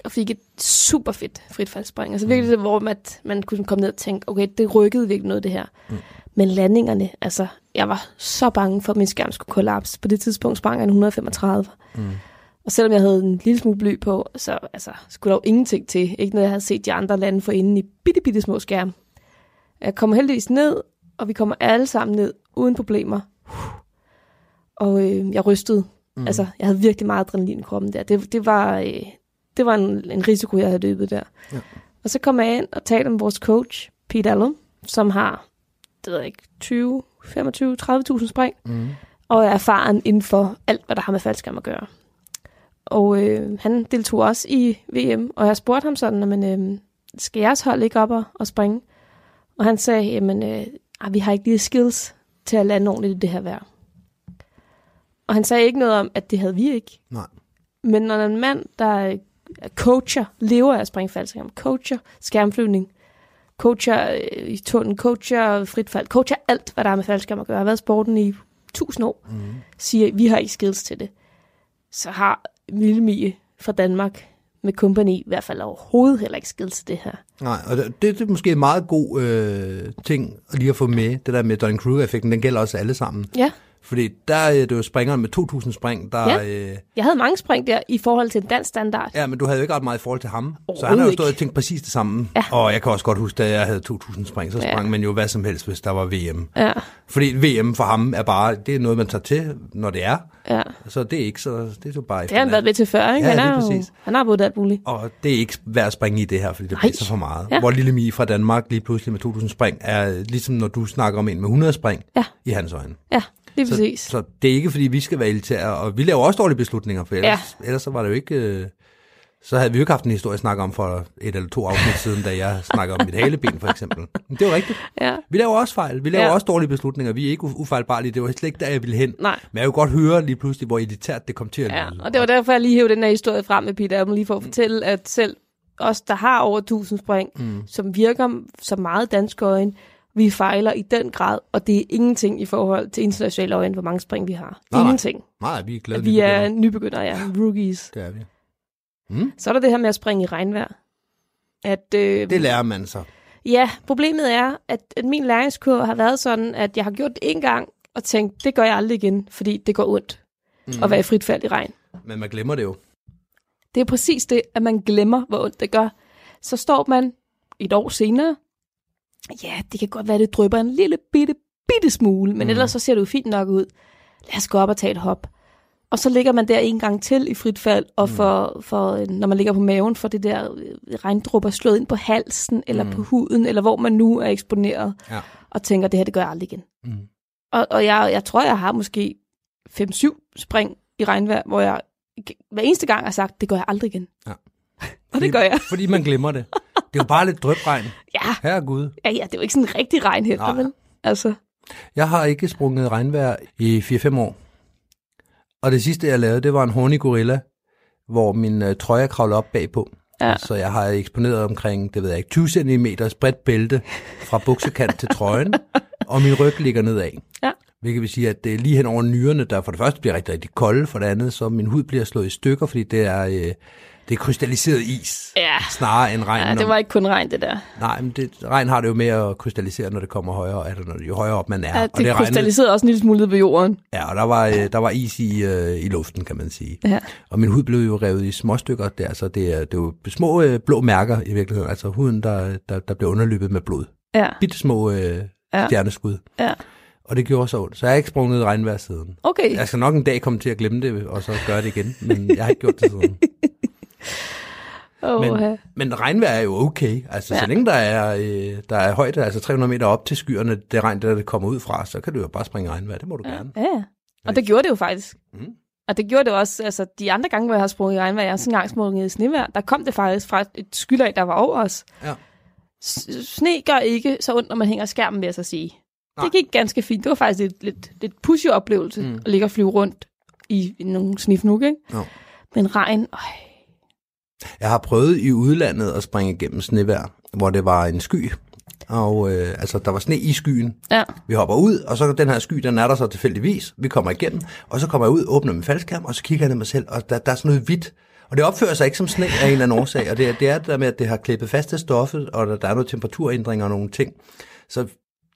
og fik et super fedt fritfaldsspring. Altså virkelig, mm. hvor man, man kunne komme ned og tænke, okay, det rykkede virkelig noget, det her. Mm. Men landingerne, altså, jeg var så bange for, at min skærm skulle kollapse. På det tidspunkt sprang jeg en 135. Mm. Og selvom jeg havde en lille smule bly på, så altså, skulle der jo ingenting til. Ikke når jeg havde set de andre lande for inden i bitte, bitte små skærme. Jeg kommer heldigvis ned, og vi kommer alle sammen ned uden problemer. Og øh, jeg rystede. Mm. Altså, jeg havde virkelig meget adrenalin i kroppen der. Det, det var, øh, det var en, en risiko, jeg havde løbet der. Ja. Og så kom jeg ind og talte med vores coach, Pete Allum, som har, det ved jeg ikke, 20, 25, 30.000 spring, Mm. og er erfaren inden for alt, hvad der har med faldskærm at gøre. Og øh, han deltog også i VM, og jeg spurgte ham sådan, men øh, skal jeres hold ikke op og, og springe? Og han sagde, jamen, øh, vi har ikke lige skills til at lande ordentligt i det her vejr. Og han sagde ikke noget om, at det havde vi ikke. Nej. Men når en mand, der er coacher, lever af at springe faldskærm, coacher skærmflyvning, coacher øh, i tunnel, coacher frit fald, coacher alt, hvad der er med faldskærm at gøre, har været sporten i tusind år, Mm. siger, vi har ikke skills til det, så har Lille Mie fra Danmark med company i hvert fald overhovedet heller ikke skills til det her. Nej, og det, det er måske en meget god øh, ting at lige at få med, det der med Dunning-Kruger-effekten, den gælder også alle sammen. Ja, Fordi der er det jo springeren med 2.000 spring, der... Ja. Øh, jeg havde mange spring der i forhold til en dansk standard. ja, men du havde jo ikke ret meget i forhold til ham. Så han har jo stået og tænkt præcis det samme. Ja. Og jeg kan også godt huske, da jeg havde 2.000 spring, så Ja. sprang man jo hvad som helst, hvis der var VM. Ja, Fordi VM for ham er bare, det er noget, man tager til, når det er. Ja. Så det er ikke så, det er så bare Det har han været med til før, ikke? Ja, han, er jo, præcis. han har vundet alt muligt. Og det er ikke værd at springe i det her, fordi det Nej. bliver så for meget. Ja. Hvor Lille Mie fra Danmark lige pludselig med 2.000 spring, er ligesom når du snakker om en med 100 spring Ja. i hans øjne. Ja, lige Så, præcis. så det er ikke, fordi vi skal være elitære, og vi laver også dårlige beslutninger, for ellers, ja. ellers så var det jo ikke... Øh, så havde vi jo ikke haft en historie at snakke om for et eller to afsnit siden, da jeg snakkede om mit haleben, for eksempel. Men det er jo rigtigt. Ja. Vi laver også fejl. Vi laver Ja. også dårlige beslutninger. Vi er ikke ufejlbarlige. Det var slet ikke der, jeg ville hen. Nej. Men jeg kunne godt høre lige pludselig, hvor elitært det kom til at lyde. Ja, og det var derfor, jeg lige hævde den her historie frem med Peter Abel, lige for at fortælle, at selv os, der har over 1000 spring, mm. som virker som meget danske øjne, vi fejler i den grad, og det er ingenting i forhold til internationale øjne, hvor mange spring vi har. Nej, nej. ingenting. Nej, vi er glade. Vi er nybegyndere, ja, rookies. Det er vi. Så er der det her med at springe i regnvejr. At, øh, Det lærer man så. Ja, problemet er, at, at min læringskurve har været sådan, at jeg har gjort det en gang, og tænkt, det gør jeg aldrig igen, fordi det går ondt mm. at være i frit fald i regn. Men man glemmer det jo. Det er præcis det, at man glemmer, hvor ondt det gør. Så står man et år senere. Ja, det kan godt være, det drypper en lille bitte, bitte smule, men mm. ellers så ser det jo fint nok ud. Lad os gå op og tage et hop. Og så ligger man der en gang til i frit fald, og for, for, når man ligger på maven, for det der øh, regndrupper slået ind på halsen, eller mm. på huden, eller hvor man nu er eksponeret, Ja. og tænker, det her, det gør jeg aldrig igen. Mm. Og, og jeg, jeg tror, jeg har måske 5-7 spring i regnvejr, hvor jeg hver eneste gang har sagt, det gør jeg aldrig igen. Ja. Og det gør jeg. Fordi man glemmer det. Det er jo bare lidt drøbregn. Ja, Herregud. ja, ja, det er jo ikke sådan en rigtig regn heller, vel? Altså, Jeg har ikke sprunget regnvejr i 4-5 år. Og det sidste, jeg lavede, det var en horny gorilla, hvor min øh, trøje kravlede op bagpå. Ja. Så jeg har eksponeret omkring, det ved jeg ikke, 20 cm bredt bælte fra buksekant til trøjen, og min ryg ligger nedad. Ja. Hvilket vil sige, at det er lige hen over nyrerne, der for det første bliver rigtig, rigtig kolde, for det andet, så min hud bliver slået i stykker, fordi det er, øh, Det er krystalliseret is, Ja, snarere end regn. ja det var ikke kun regn, det der. Nej, men det, regn har det jo med at krystallisere, når det kommer højere, eller når, jo højere op man er. Ja, og det, det krystalliserede også en lille smule på jorden. Ja, og der var, øh, der var is i, øh, i luften, kan man sige. Ja. Og min hud blev jo revet i små stykker der, så det er, det jo små øh, blå mærker i virkeligheden. Altså huden, der, der, der blev underløbet med blod. Ja, Bitte små øh, Ja. stjerneskud. ja. Og det gjorde så ondt. Så jeg har ikke sprunget i regnvejr siden. Okay. Jeg skal nok en dag komme til at glemme det, og så gøre det igen. Men jeg har ikke gjort det siden. Oh, Men, men regnvejr er jo okay. Altså, ja. så længe der er, øh, der er højde, altså 300 meter op til skyerne, det regn, der det kommer ud fra, så kan du jo bare springe regnvejr. Det må du ja. gerne. Ja, ja. Og det gjorde det jo faktisk. Mm. Og det gjorde det også, altså de andre gange, hvor jeg har sprunget i regnvejr, jeg har sådan en gang sprunget i snevejr, der kom det faktisk fra et skylag, der var over os. Ja. Sne gør ikke så ondt, når man hænger skærmen, vil jeg så sige. Nej. Det gik ganske fint. Det var faktisk lidt, lidt, lidt pushy oplevelse mm. at ligge og flyve rundt i, i nogle snifnuk, ikke? Jo. Men regn, øj, Jeg har prøvet i udlandet at springe igennem snevejr, hvor det var en sky. Og øh, altså, der var sne i skyen. ja, Vi hopper ud, og så den her sky, den er der så tilfældigvis. Vi kommer igennem, og så kommer jeg ud, åbner min faldskærm, og så kigger jeg ned mig selv, og der, der er sådan noget hvidt. Og det opfører sig ikke som sne af en eller anden årsag, og det, er- det er det der med, at det har klippet fast til stoffet, og der, der er noget temperaturændringer og nogle ting. Så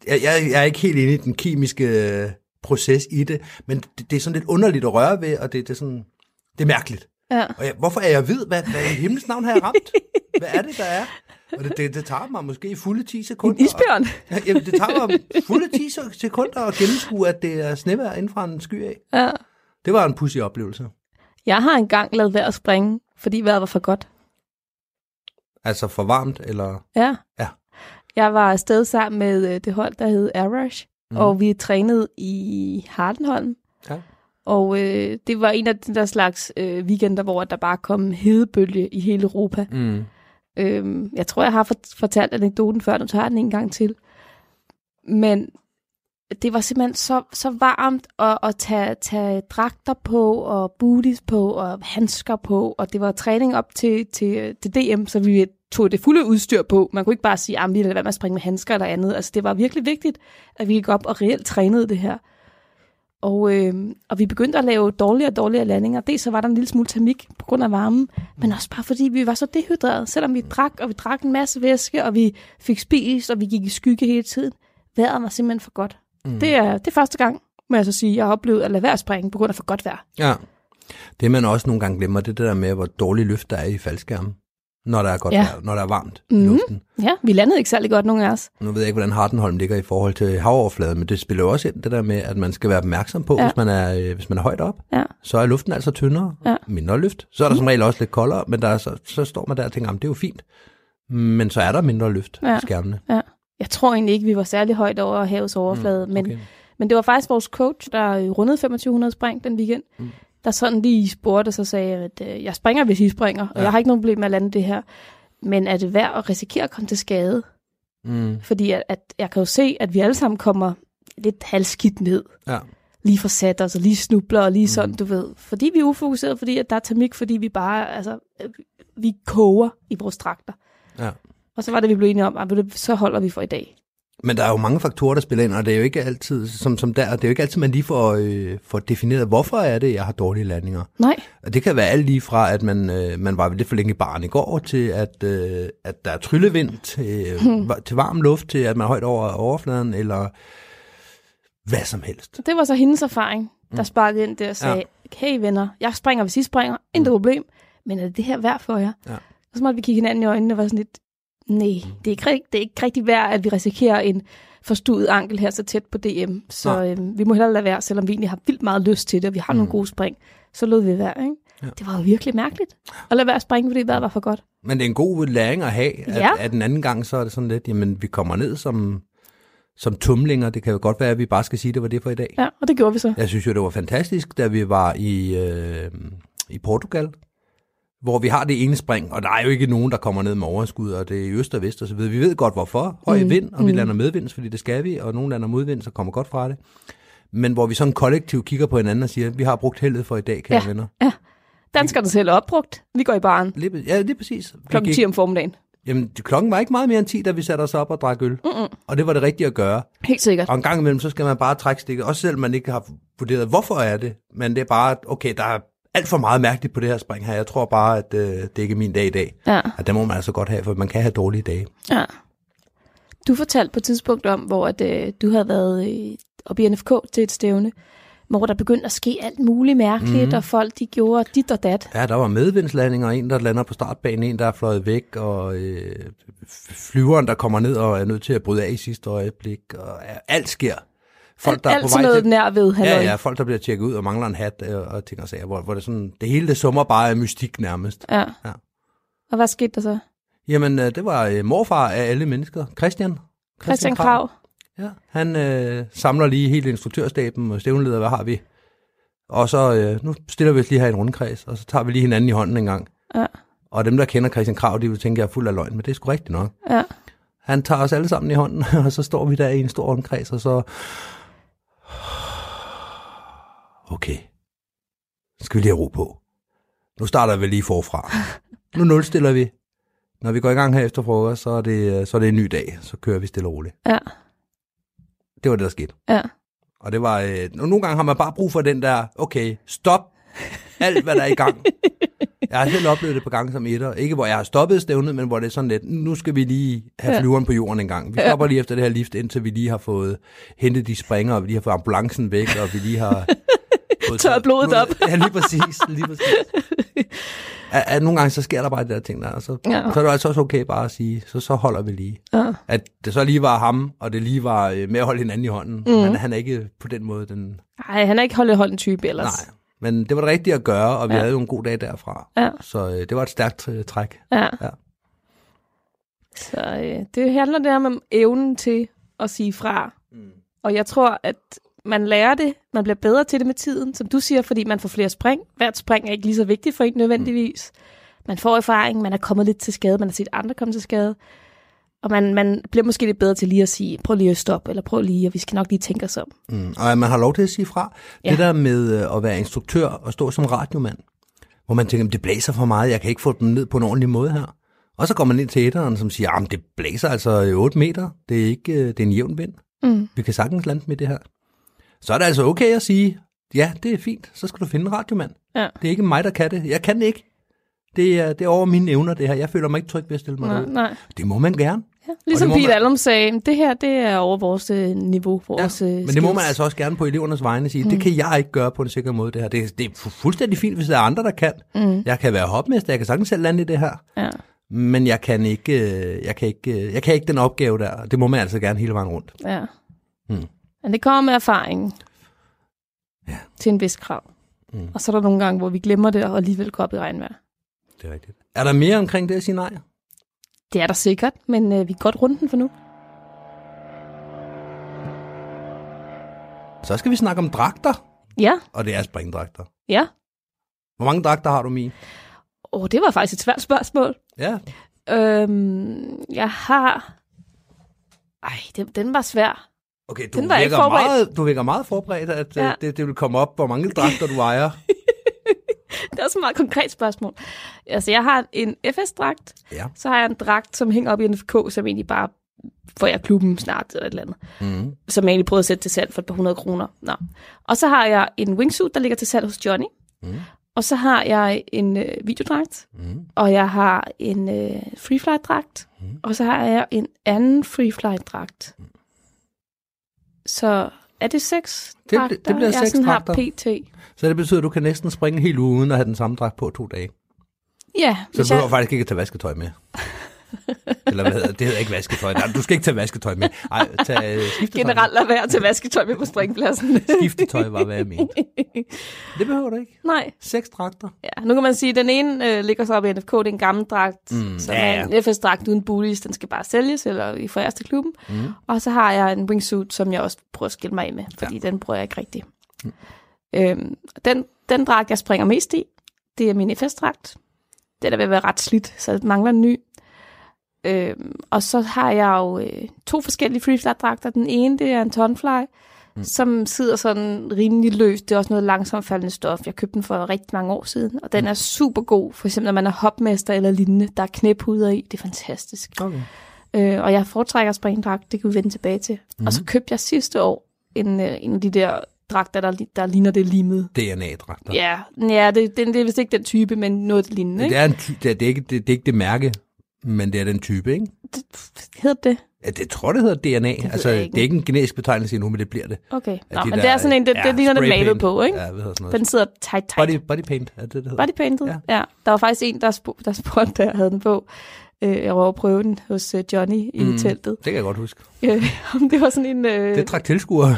jeg, jeg, jeg er ikke helt inde i den kemiske øh, proces i det, men det, det er sådan lidt underligt at røre ved, og det, det er sådan, det er mærkeligt. Ja. Og jeg, hvorfor er jeg hvid? Hvad, hvad i himlens navn har jeg ramt? Hvad er det, der er? Og det, det, det tager mig måske fulde 10 sekunder. En isbjørn. Ja, Jamen, det tager mig fulde 10 sekunder at gennemskue, at det er snevejr inden fra en sky af. Ja. Det var en pussy oplevelse. Jeg har engang lavet vejr at springe, fordi vejret var for godt. Altså for varmt, eller... Ja. Ja. Jeg var afsted sammen med øh, det hold, der hed Mhm. mm. og vi trænede i Hardenholm. Ja. Og øh, det var en af de der slags øh, weekender, hvor der bare kom hedebølge i hele Europa. Mm. Øhm, jeg tror, jeg har fort- fortalt anekdoten før, nu tager jeg den en gang til. Men det var simpelthen så, så varmt at, at tage, tage dragter på, og booties på, og handsker på, og det var træning op til, til, til DM, så vi tog det fulde udstyr på. Man kunne ikke bare sige, at vi lader være med at springe med handsker eller andet. Altså, det var virkelig vigtigt, at vi gik op og reelt trænede det her. Og, øh, og vi begyndte at lave dårligere og dårligere landinger. Dels så var der en lille smule termik på grund af varmen, men også bare fordi vi var så dehydrerede. Selvom vi drak, og vi drak en masse væske, og vi fik spist, og vi gik i skygge hele tiden. Vejret var simpelthen for godt. Mm. Det, er, det er første gang, må jeg så sige, jeg har oplevet at lade være at springe på grund af for godt vejr. Ja. Det man også nogle gange glemmer, det er det der med, hvor dårlig luft der er i faldskærmen. Når der er godt Ja. vejr, når der er varmt mm. i Mhm. luften. Ja, vi landede ikke særlig godt, nogen af os. Nu ved jeg ikke, hvordan Hardenholm ligger i forhold til havoverfladen, men det spiller jo også ind det der med, at man skal være opmærksom på, ja. Hvis, man er, øh, hvis man er højt op, Ja. så er luften altså tyndere, Ja. mindre luft. Så er der som regel også lidt koldere, men der er så, så står man der og tænker, "Jamen, det er jo fint. Men så er der mindre luft ja. I skærmene. Ja. Jeg tror egentlig ikke, vi var særlig højt over havets overflade, mm, men, Okay. men det var faktisk vores coach, der rundede 2500 spring den weekend, Mm. Der sådan lige spurgte, så sagde jeg, at øh, jeg springer, hvis I springer, og Ja. jeg har ikke nogen problem med at lande det her. Men er det værd at risikere at komme til skade? Mm. Fordi at, at jeg kan jo se, at vi alle sammen kommer lidt halvskidt ned. Ja. Lige for sat os, og lige snubler, og lige sådan, Mm. du ved. Fordi vi er ufokuseret, fordi at der er termik, fordi vi bare, altså, øh, vi koger i vores trakter. Ja. Og så var det, vi blev enige om, at du, så holder vi for i dag. Men der er jo mange faktorer, der spiller ind, og det er jo ikke altid, som, som der, det er jo ikke altid, man lige får, øh, får defineret, hvorfor er det, jeg har dårlige landinger. Nej, Og det kan være alt lige fra, at man, øh, man var lidt for længe i baren i går, til at, øh, at der er tryllevind til, Hmm. til varm luft, til at man er højt over overfladen, eller hvad som helst. det var så hendes erfaring, der sparkede ind der og sagde, ja. hey venner, jeg springer, hvis I springer, intet problem, men er det det her værd for jer? Ja. Og så måtte vi kigge hinanden i øjnene og var sådan lidt, nej, det er ikke, det er ikke rigtig værd, at vi risikerer en forstuet ankel her så tæt på DM. Så Nej. øhm, vi må hellere lade være, selvom vi egentlig har vildt meget lyst til det, og vi har mm. nogle gode spring. Så lod vi være, ikke? Ja. Det var jo virkelig mærkeligt at lade være at springe, fordi vejret var for godt. Men det er en god læring at have, at, Ja. at den anden gang, så er det sådan lidt, jamen vi kommer ned som, som tumlinger. Det kan jo godt være, at vi bare skal sige, at det var det for i dag. Ja, og det gjorde vi så. Jeg synes jo, det var fantastisk, da vi var i, øh, i Portugal, hvor vi har det ene spring, og der er jo ikke nogen, der kommer ned med overskud, og det er i øst og vest og så videre. Vi ved godt hvorfor. Høj Mm, vind, og vi mm. lander medvinds, fordi det skal vi, og nogen lander modvind, så kommer godt fra det. Men hvor vi sådan kollektivt kigger på hinanden og siger, vi har brugt heldet for i dag, kære Ja. venner. Danskerne selv er opbrugt. Vi går i baren Lige, ja, det er præcis. Klokken gik- 10 om formiddagen. Jamen, klokken var ikke meget mere end 10, da vi satte os op og drak øl. Mm-mm. Og det var det rigtige at gøre. Helt sikkert. Og en gang imellem, så skal man bare trække stikket, også selv man ikke har vurderet, hvorfor er det. Men det er bare, okay, der er alt for meget mærkeligt på det her spring her. Jeg tror bare, at øh, det ikke er min dag i dag. Ja, At det må man altså godt have, for man kan have dårlige dage. ja. Du fortalte på et tidspunkt om, hvor at, øh, du havde været øh, oppe i NFK til et stævne, hvor der begyndte at ske alt muligt mærkeligt, mm. og folk de gjorde dit og dat. Ja, der var medvindslandinger, en der lander på startbanen, en der er fløjet væk, og øh, flyveren, der kommer ned og er nødt til at bryde af i sidste øjeblik, og ja, alt sker. Folk, der er på vej noget til... nær ved, halløj. Ja, ja, folk, der bliver tjekket ud og mangler en hat øh, og ting og sager, hvor, hvor det, sådan, det hele det summer bare af mystik nærmest. ja. Ja. Og hvad skete der så? Jamen, øh, det var øh, morfar af alle mennesker, Christian. Christian Krav. Ja, han øh, samler lige hele instruktørstaben og stævnleder, hvad har vi? Og så, øh, nu stiller vi os lige her i en rundkreds, og så tager vi lige hinanden i hånden en gang. Ja. Og dem, der kender Christian Krav, de vil tænke, at jeg er fuld af løgn, men det er sgu rigtigt nok. Ja. Han tager os alle sammen i hånden, og så står vi der i en stor rundkreds, og så... Okay. Så skal vi lige have ro på. Nu starter vi lige forfra. Nu nulstiller vi. Når vi går i gang her efter frokost, så er det, så er det en ny dag. Så kører vi stille og roligt. Ja. Det var det, der skete. Ja. Og det var, øh, nogle gange har man bare brug for den der, okay, stop alt, hvad der er i gang. Jeg har selv oplevet det på gange som etter. Ikke hvor jeg har stoppet stævnet, men hvor det er sådan lidt, nu skal vi lige have Ja. flyveren på jorden en gang. Vi Ja. stopper lige efter det her lift, indtil vi lige har fået hentet de springer, og vi lige har fået ambulancen væk, og vi lige har... Tørret blodet op. Ja, lige præcis. Lige præcis. At, at nogle gange så sker der bare de der ting der, og så, Ja. så er det altså også okay bare at sige, så, så holder vi lige. Ja. At det så lige var ham, og det lige var øh, med at holde hinanden i hånden. Mm. Mhm. Han, er ikke på den måde den... Ej, han er ikke holdet holden type ellers. Nej, men det var det rigtige at gøre, og vi Ja. havde jo en god dag derfra. Ja. Så øh, det var et stærkt øh, træk. Ja. Ja. Så øh, det handler der om evnen til at sige fra. Mm. Og jeg tror, at man lærer det, man bliver bedre til det med tiden, som du siger, fordi man får flere spring. Hvert spring er ikke lige så vigtigt for en nødvendigvis. Man får erfaring, man er kommet lidt til skade, man har set andre komme til skade. Og man, man bliver måske lidt bedre til lige at sige, prøv lige at stoppe, eller prøv lige, og vi skal nok lige tænke os om. Mm. Og man har lov til at sige fra. Ja. Det der med øh, at være instruktør og stå som radiomand, hvor man tænker, det blæser for meget, jeg kan ikke få dem ned på en ordentlig måde her. Og så går man ind til æderen, som siger, at det blæser altså øh, 8 meter, det er ikke øh, det er en jævn vind. Mm. Vi kan sagtens lande med det her. Så er det altså okay at sige, ja, det er fint, så skal du finde en radiomand. Ja. Det er ikke mig, der kan det. Jeg kan det ikke. Det er, det er over mine evner, det her. Jeg føler mig ikke tryg ved at stille mig Nej, nej. Det må man gerne. Ja. Ligesom Pete man- Allum sagde, det her det er over vores øh, niveau, vores ja, Men det må man altså også gerne på elevernes vegne sige, mm. det kan jeg ikke gøre på en sikker måde, det her. Det, det er fu- fuldstændig fint, hvis der er andre, der kan. Mm. Jeg kan være hopmester, jeg kan sagtens selv lande i det her. Ja. Men jeg kan ikke, øh, jeg kan ikke, øh, jeg kan ikke den opgave der. Det må man altså gerne hele vejen rundt. ja. Mm. Men det kommer med erfaring. Ja. Til en vis krav. Mm. Og så er der nogle gange, hvor vi glemmer det, og alligevel går op i regnvejr. Det er rigtigt. Er der mere omkring det at sige nej? Det er der sikkert, men øh, vi er godt rundt den for nu. Så skal vi snakke om dragter, Ja, og det er springdragter. ja. Hvor mange dragter har du, Mie? Åh, det var faktisk et svært spørgsmål. Ja, Øhm, jeg har... Ej, det, den var svær. okay, du, Den var virker meget, du virker meget forberedt, at Ja. ja. det, det vil komme op, hvor mange dragter du ejer. Det er også et meget konkret spørgsmål. Altså, jeg har en FS-dragt, Ja. så har jeg en dragt, som hænger op i NFK, som egentlig bare får jeg klubben snart eller et eller andet. Mm. Som jeg egentlig prøvede at sætte til salg for et par hundrede kroner. Nå. Og så har jeg en wingsuit, der ligger til salg hos Johnny. Mm. Og så har jeg en øh, videodragt, Mm. og jeg har en øh, freeflight-dragt, Mm. og så har jeg en anden freeflight-dragt. Så er det seks Det- dragter, det bliver jeg seks sådan har pt. Så det betyder, at du kan næsten springe helt uden at have den samme dragt på to dage. Ja, Så du behøver jeg, faktisk ikke at tage vasketøj med. Eller hvad hedder det? Hedder ikke vasketøj. Nej, du skal ikke tage vasketøj med. Ej, tag øh, skiftetøj generelt lader være til vasketøj med på springpladsen. Skiftetøj var, hvad jeg mente. Det behøver du ikke. Nej, Seks dragter. ja. Nu kan man sige, at den ene øh, ligger så op i NFK, det er en gammel dragt, Mm, som ja, er en FS-dragt uden booties, den skal bare sælges, eller i foræres til klubben. Mm. Og så har jeg en wingsuit, som jeg også prøver at skille mig af med, fordi ja. den bruger jeg ikke rigtigt. Mm. Øhm, den, den dragt, jeg springer mest i, det er min FS-dragt. Den er ved at være ret slidt, så det mangler en ny. Øhm, og så har jeg jo øh, to forskellige freeflight-dragter. Den ene, det er en tonfly, mm. som sidder sådan rimelig løst. Det er også noget langsomfaldende stof. Jeg købte den for rigtig mange år siden, og den er super god. For eksempel, når man er hopmester eller lignende. Der er knæpuder i. Det er fantastisk. Okay. Øh, og jeg foretrækker springdragt, det kan vi vende tilbage til. Mm. Og så købte jeg sidste år en, øh, en af de der dragter, der, der ligner det limet. DNA-dragter. Ja, ja det, det, det er vist ikke den type, men noget lignende, ikke? Det er, en det, er, det, er ikke, det, det er ikke det mærke, men det er den type, ikke? Det, hedder det? Ja, det tror det hedder DNA. ved altså, det er ikke en genetisk betegnelse endnu, men det bliver det. Okay. Ja, Nå, de men der- det er sådan en, det, ja, det ligner det spray malet på, ikke? Ja, hvad hedder sådan noget? Den sidder tight, tight. Body, body paint, er det, det hedder? Body painted, Ja. ja. ja. Der var faktisk en, der, sp- der spurgte, jeg havde den på. Øh, jeg var over at prøve den hos øh, Johnny i Mm. teltet. Det kan jeg godt huske. Øh, om det var sådan en... Øh, Det trak tilskuere.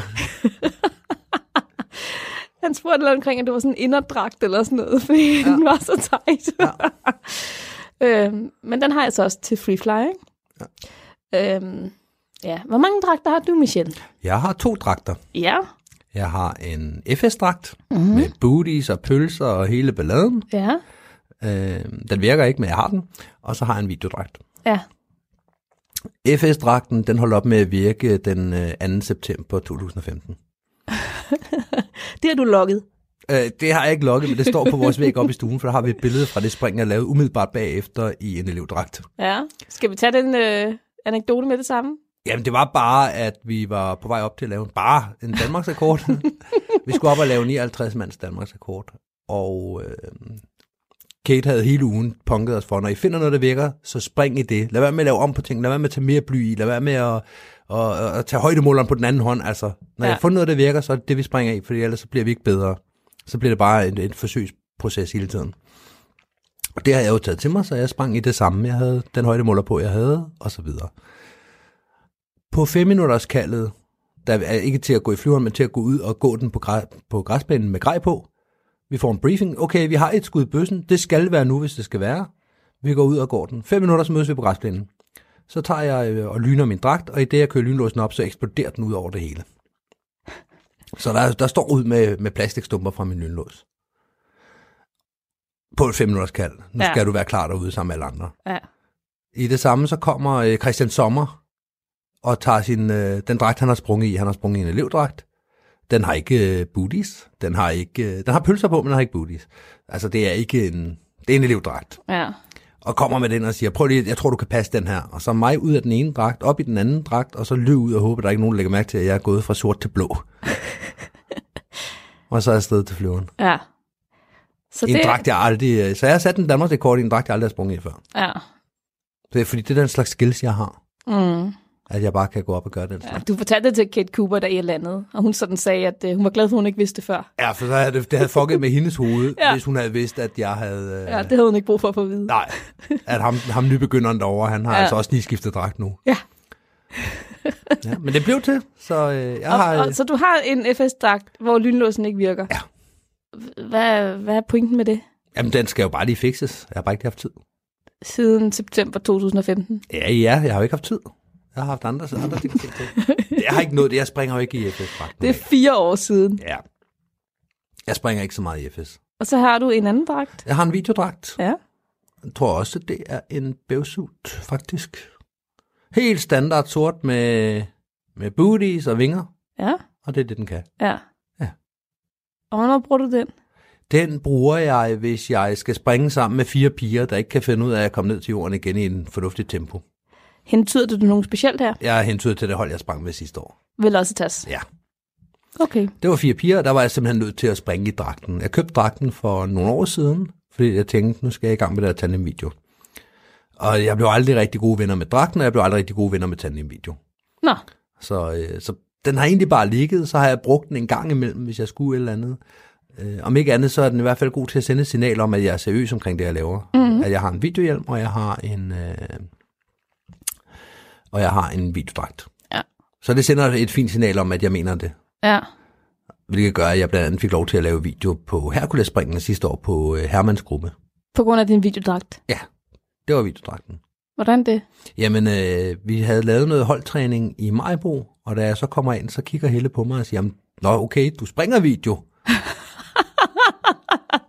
han spurgte lidt omkring, at det var sådan en inderdragt eller sådan noget, fordi ja. den var så tight. Ja. øh, men den har jeg så også til free fly, ikke? Ja. Øh, ja. Hvor mange dragter har du, Michelle? Jeg har to dragter. Ja. Jeg har en FS-dragt Mhm. mm-hmm. med booties og pølser og hele balladen. Ja. Øh, den virker ikke, men jeg har den. Og så har jeg en videodragt. Ja. FS-dragten, den holdt op med at virke den øh, 2. september 2015. Det har du logget. Øh, det har jeg ikke logget, men det står på vores væg op i stuen, for der har vi et billede fra det spring, jeg lavede umiddelbart bagefter i en elevdragt. Ja. Skal vi tage den øh, anekdote med det samme? Jamen, det var bare, at vi var på vej op til at lave en, bare en Danmarks rekord. vi skulle op og lave 59 mands Danmarks rekord. Og øh, Kate havde hele ugen punket os for, når I finder noget, der virker, så spring i det. Lad være med at lave om på ting. Lad være med at tage mere bly i. Lad være med at, at, at tage højdemåleren på den anden hånd. Altså, når. Ja. jeg har fundet noget, der virker, så er det det, vi springer i, for ellers så bliver vi ikke bedre. Så bliver det bare en, en forsøgsproces hele tiden. Og det har jeg jo taget til mig, så jeg sprang i det samme. Jeg havde den højdemåler på, jeg havde, og så videre. På 5 minutters kaldet, der er ikke til at gå i flyveren, men til at gå ud og gå den på, græ, på græsbanen med grej på. Vi får en briefing. Okay, vi har et skud i bøssen. Det skal være nu, hvis det skal være. Vi går ud og går den. 5 minutter, så mødes vi på græsplænen. Så tager jeg øh, og lyner min dragt, og i det, jeg kører lynlåsen op, så eksploderer den ud over det hele. Så der, der står ud med, med plastikstumper fra min lynlås. På et 5 minutters kald. Nu Ja. skal du være klar derude sammen med alle andre. Ja. I det samme, så kommer øh, Christian Sommer og tager sin, øh, den dragt, han har sprunget i. Han har sprunget i en elevdragt. Den har ikke øh, booties. Den har, ikke, øh, den har pølser på, men den har ikke booties. Altså, det er ikke en... Det er en elevdragt. Ja. Og kommer med den og siger, prøv lige, jeg tror, du kan passe den her. Og så mig ud af den ene dragt, op i den anden dragt, og så løb ud og håbe, der er ikke nogen, der lægger mærke til, at jeg er gået fra sort til blå. og så er jeg afsted til flyveren. Ja. Så en dragt, jeg aldrig... Så jeg har sat en Danmarks rekord i en dragt, jeg aldrig har sprunget i før. Ja. Det er fordi, det er den slags skills, jeg har. Mm. At jeg bare kan gå op og gøre slags. ja. Du fortalte det til Kate Cooper, da I landede, og hun sådan sagde, at øh, hun var glad for, at hun ikke vidste det før. Ja, for så havde det, det havde fucket med hendes hoved, ja. Hvis hun havde vidst, at jeg havde... Øh, Ja, det havde hun ikke brug for at få at vide. Nej, at ham, ham nybegynderen derovre, han har ja. Altså også lige skiftet dragt nu. Ja. ja. Men det blev til, så øh, jeg har... Og, og, så du har en FS-dragt, hvor lynlåsen ikke virker? Ja. Hvad, hvad er pointen med det? Jamen, den skal jo bare lige fikses. Jeg har bare ikke haft tid. Siden september 2015? Ja, ja, jeg har jo ikke haft tid. Jeg har haft andre, andre ting til. Jeg har ikke noget, jeg springer jo ikke i FS-dragten. Det er fire år siden. Ja. Jeg springer ikke så meget i FS. Og så har du en anden dragt? Jeg har en videodragt. Ja. Jeg tror også, det er en bævsut, faktisk. Helt standard sort med, med booties og vinger, Ja. og det er det, den kan. Ja. Ja. Og hvornår bruger du den? Den bruger jeg, hvis jeg skal springe sammen med fire piger, der ikke kan finde ud af at komme ned til jorden igen i en fornuftig tempo. Hentyder du nogen specielt her? Jeg er hentydet til det hold, jeg sprang med sidste år. Vil også tas? Ja. Okay. Det var fire piger, og der var jeg simpelthen nødt til at springe i dragten. Jeg købte dragten for nogle år siden, fordi jeg tænkte, nu skal jeg i gang med det her tandem-video. Og jeg blev aldrig rigtig gode venner med dragten, og jeg blev aldrig rigtig gode venner med tandem-video. Nå, Så, øh, så den har egentlig bare ligget, så har jeg brugt den en gang imellem, hvis jeg skulle et eller andet. Øh, om ikke andet, så er den i hvert fald god til at sende et signal om, at jeg er seriøs omkring det, jeg laver. Mm-hmm. At jeg har en videohjelm, og jeg har en, øh, og jeg har en videodragt. Ja. Så det sender et fint signal om, at jeg mener det. ja. Hvilket gør, at jeg blandt andet fik lov til at lave video på Herkulespringene sidste år på øh, Hermans gruppe. På grund af din videodragt. Ja, det var videodragten. Hvordan det? Jamen, øh, vi havde lavet noget holdtræning i Majbo, og da jeg så kommer ind, så kigger Helle på mig og siger, Nå, okay, du springer video.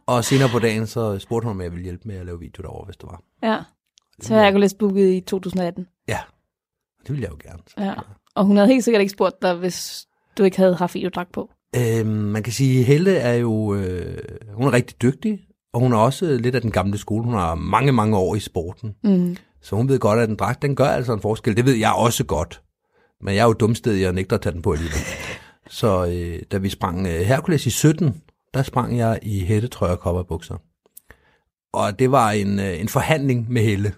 og senere på dagen, så spurgte hun, om jeg ville hjælpe med at lave video derovre, hvis det var. Ja. Så har jeg kunnet booket i 2018. Ja, det ville jeg jo gerne. Ja. Og hun havde helt sikkert ikke spurgt dig, hvis du ikke havde haft videodragt på. Øhm, man kan sige, at Helle er jo, øh, hun er rigtig dygtig, og hun er også lidt af den gamle skole. Hun har mange, mange år i sporten. Mm. Så hun ved godt, at en dragt, den gør altså en forskel. Det ved jeg også godt. Men jeg er jo dumsted, jeg nægter at tage den på alligevel. Så øh, da vi sprang øh, Hercules i 17, der sprang jeg i hættetrøje og kopperbukser. Og det var en, øh, en forhandling med Helle,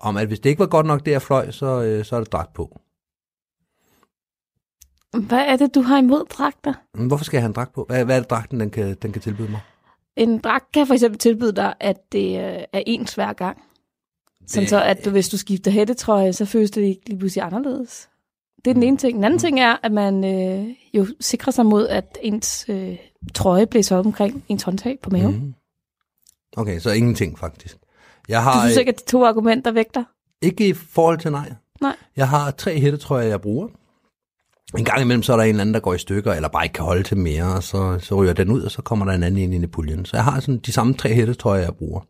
om at hvis det ikke var godt nok det, jeg fløj, så, øh, så er det dragt på. Hvad er det, du har imod dragter? Hvorfor skal jeg have en dragt på? Hvad, hvad er det, dragten den kan, den kan tilbyde mig? En dragt kan for eksempel tilbyde dig, at det øh, er ens hver gang. Sådan Det- så, at du, hvis du skifter hættetrøje, så føles det ikke lige pludselig anderledes. Det er den ene ting. Den anden ting er, at man øh, jo sikrer sig mod, at ens øh, trøje blæser op omkring ens håndtag på maven. Mm. Mm. Okay, så ingenting faktisk. Jeg Du har synes øh, ikke, at de to argumenter vægter? ikke i forhold til nej. Nej. Jeg har tre hættetrøjer, jeg bruger. En gang imellem, så er der en eller anden, der går i stykker, eller bare ikke kan holde til mere, og så, så ryger den ud, og så kommer der en anden ind i puljen. Så jeg har sådan de samme tre hættetrøjer, jeg bruger.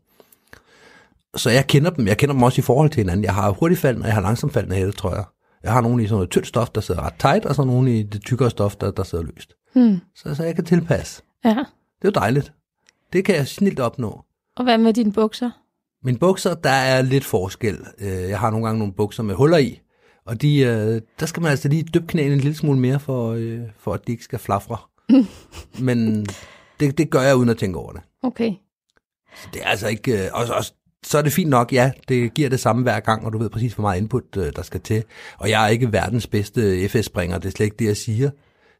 Så jeg kender dem. Jeg kender dem også i forhold til hinanden. Jeg har hurtigfaldende, og jeg har langsomfaldende hættetrøjer. Jeg har nogle i sådan noget tyndt stof, der sidder ret tight, og så nogle i det tykkere stof, der, der sidder løst. Hmm. Så, så jeg kan tilpasse. Ja. Det er jo dejligt. Det kan jeg snilt opnå. Og hvad med dine bukser? Mine bukser, der er lidt forskel. Øh, Jeg har nogle gange nogle bukser med huller i, og de, øh, der skal man altså lige dyppe knæene en lille smule mere, for, øh, for at de ikke skal flafre. Men det, det gør jeg uden at tænke over det. Okay. Så det er altså ikke... øh, Også, også, så er det fint nok, ja, det giver det samme hver gang, og du ved præcis, hvor meget input, øh, der skal til. Og jeg er ikke verdens bedste FS-springer, det er slet ikke det, jeg siger.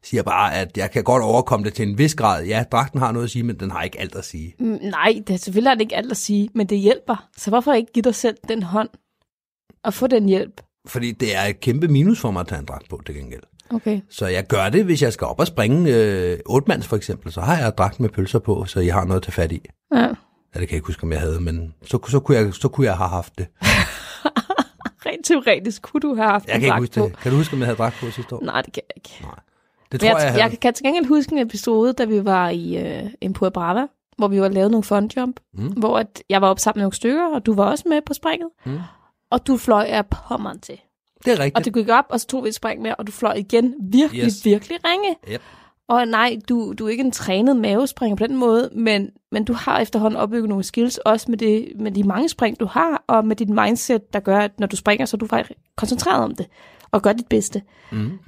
Siger bare, at jeg kan godt overkomme det til en vis grad. Ja, dragten har noget at sige, men den har ikke alt at sige. Mm, nej, det er selvfølgelig har det ikke alt at sige, men det hjælper. Så hvorfor ikke give dig selv den hånd og få den hjælp? Fordi det er et kæmpe minus for mig at tage en dragt på, til gengæld. Okay. Så jeg gør det, hvis jeg skal op og springe øh, otte for eksempel, så har jeg dragt med pølser på, så jeg har noget at tage fat i. Ja. Ja, det kan jeg ikke huske, om jeg havde, men så, så, kunne, jeg, så kunne jeg have haft det. Rent teoretisk kunne du have haft Jeg en kan ikke huske på. det. Kan du huske, om jeg havde dragt på sidste år? Nej, det kan jeg ikke. Det tror jeg, jeg, jeg, havde. jeg kan til gengæld huske en episode, da vi var i øh, Empire Brava, hvor vi var lavet nogle fun jump, Mm. hvor at jeg var op sammen med nogle stykker, og du var også med på springet. Mm. Og du fløj af pommeren til. Det er rigtigt. Og det gik op, og så tog vi et spring med, og du fløj igen virkelig, yes. virkelig ringe. Yep. Og nej, du, du er ikke en trænet mavespringer på den måde, men, men du har efterhånden opbygget nogle skills, også med, det, med de mange spring, du har, og med dit mindset, der gør, at når du springer, så er du faktisk koncentreret om det, og gør dit bedste. Mm.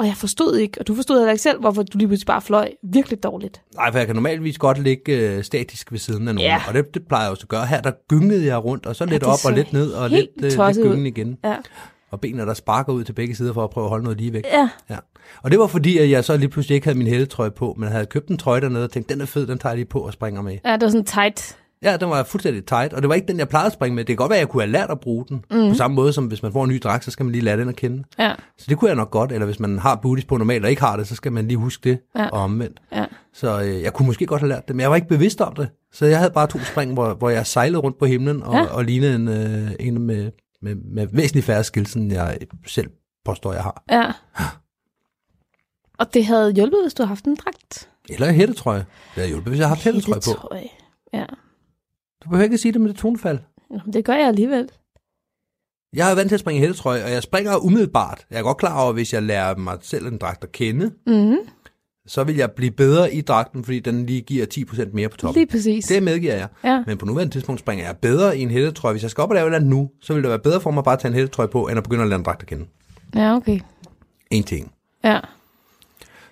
Og jeg forstod ikke, og du forstod heller ikke selv, hvorfor du lige pludselig bare fløj virkelig dårligt. Nej, for jeg kan normalvis godt ligge øh, statisk ved siden af nogen, Ja. og det, det plejer jeg også at gøre. Her der gyngede jeg rundt, og så lidt det op og lidt ned, og lidt, øh, lidt ud. gyngen igen. Ja. Og benene, der sparker ud til begge sider for at prøve at holde noget lige væk. Ja, Ja. Og det var fordi, at jeg så lige pludselig ikke havde min hættetrøje på, men havde købt en trøje dernede og tænkt, den er fed, den tager jeg lige på og springer med. ja det var sådan tight. Ja, den var fuldstændig tight, og det var ikke den, jeg plejede at springe med. Det kan godt være, at jeg kunne have lært at bruge den. Mm. På samme måde som hvis man får en ny dragt, så skal man lige lære den at kende. Ja, Så det kunne jeg nok godt, eller hvis man har booties på normalt og ikke har det, så skal man lige huske det Ja. og omvendt. ja. Så øh, jeg kunne måske godt have lært det, men jeg var ikke bevidst om det. Så jeg havde bare to spring, hvor, hvor jeg sejlede rundt på himlen og, Ja. og lignede en, øh, en med, med, med væsentligt færre skills, end jeg selv påstår, jeg har. ja. Og det havde hjulpet, hvis du havde haft en dragt. Eller en hættetrøje. Det havde hjulpet, hvis jeg havde haft hættetrøje på. Ja, Du behøver ikke sige det med det tonefald. Det gør jeg alligevel. Jeg er vant til at springe i hættetrøje, og jeg springer umiddelbart. Jeg er godt klar over, at hvis jeg lærer mig selv en dragt at kende, Mm, så vil jeg blive bedre i dragten, fordi den lige giver 10% mere på toppen. lige præcis. Det medgiver jeg. Ja. Men på nuværende tidspunkt springer jeg bedre i en hættetrøje. Hvis jeg skal op og lave et eller andet nu, så vil det være bedre for mig bare at tage en hættetrøje på, end at begynde at lære en dragt at kende. ja, okay. En ting. Ja.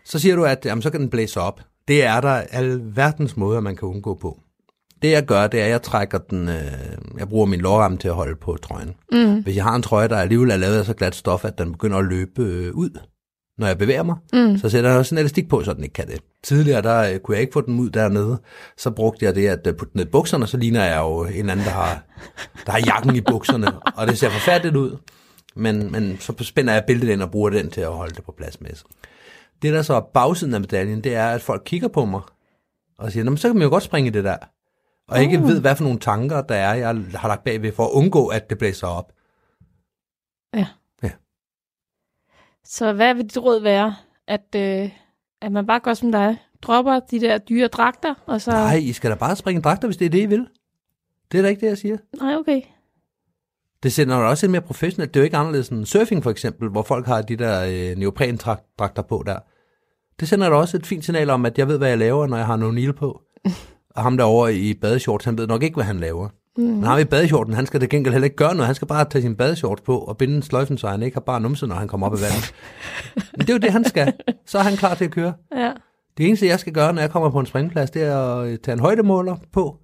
Så siger du, at jamen, så kan den blæse op. Det er der alverdens måder, man kan undgå på. Det jeg gør, det er, at jeg trækker den, øh, jeg bruger min lårramme til at holde på trøjen. Mm. Hvis jeg har en trøje, der alligevel er lavet af så glat stof, at den begynder at løbe øh, ud, når jeg bevæger mig, Mm. så sætter jeg også en elastik på, så den ikke kan det. Tidligere, der øh, kunne jeg ikke få den ud dernede. Så brugte jeg det at øh, putte den ned i bukserne, så ligner jeg jo en anden, der har, der har jakken i bukserne, og det ser forfærdeligt ud. Men, men så spænder jeg billedet ind og bruger den til at holde det på plads med. Det, der så er bagsiden af medaljen, det er, at folk kigger på mig og siger, "Nå, men så kan man jo godt springe det der. Og ikke ved, hvad for nogle tanker, der er, jeg har lagt bagved for at undgå, at det blæser op. Så hvad vil dit råd være? At, øh, at man bare gør som dig. Dropper de der dyre dragter, og så... Nej, I skal da bare springe dragter, hvis det er det, I vil. Det er da ikke det, jeg siger. Nej, okay. Det sender jo også lidt mere professionelt. Det er jo ikke anderledes end surfing for eksempel, hvor folk har de der øh, neoprendragter på der. Det sender da også et fint signal om, at jeg ved, hvad jeg laver, når jeg har no på. Ham derovre i badeshorts, han ved nok ikke, hvad han laver. Mm. Men har vi badeshorten, han skal det gengæld heller ikke gøre noget. Han skal bare tage sin badeshort på og binde sløjfen, så han ikke har bare numse, når han kommer op i vandet. Men det er jo det, han skal. Så er han klar til at køre. Ja. Det eneste, jeg skal gøre, når jeg kommer på en springplads, det er at øh, tage en højdemåler på,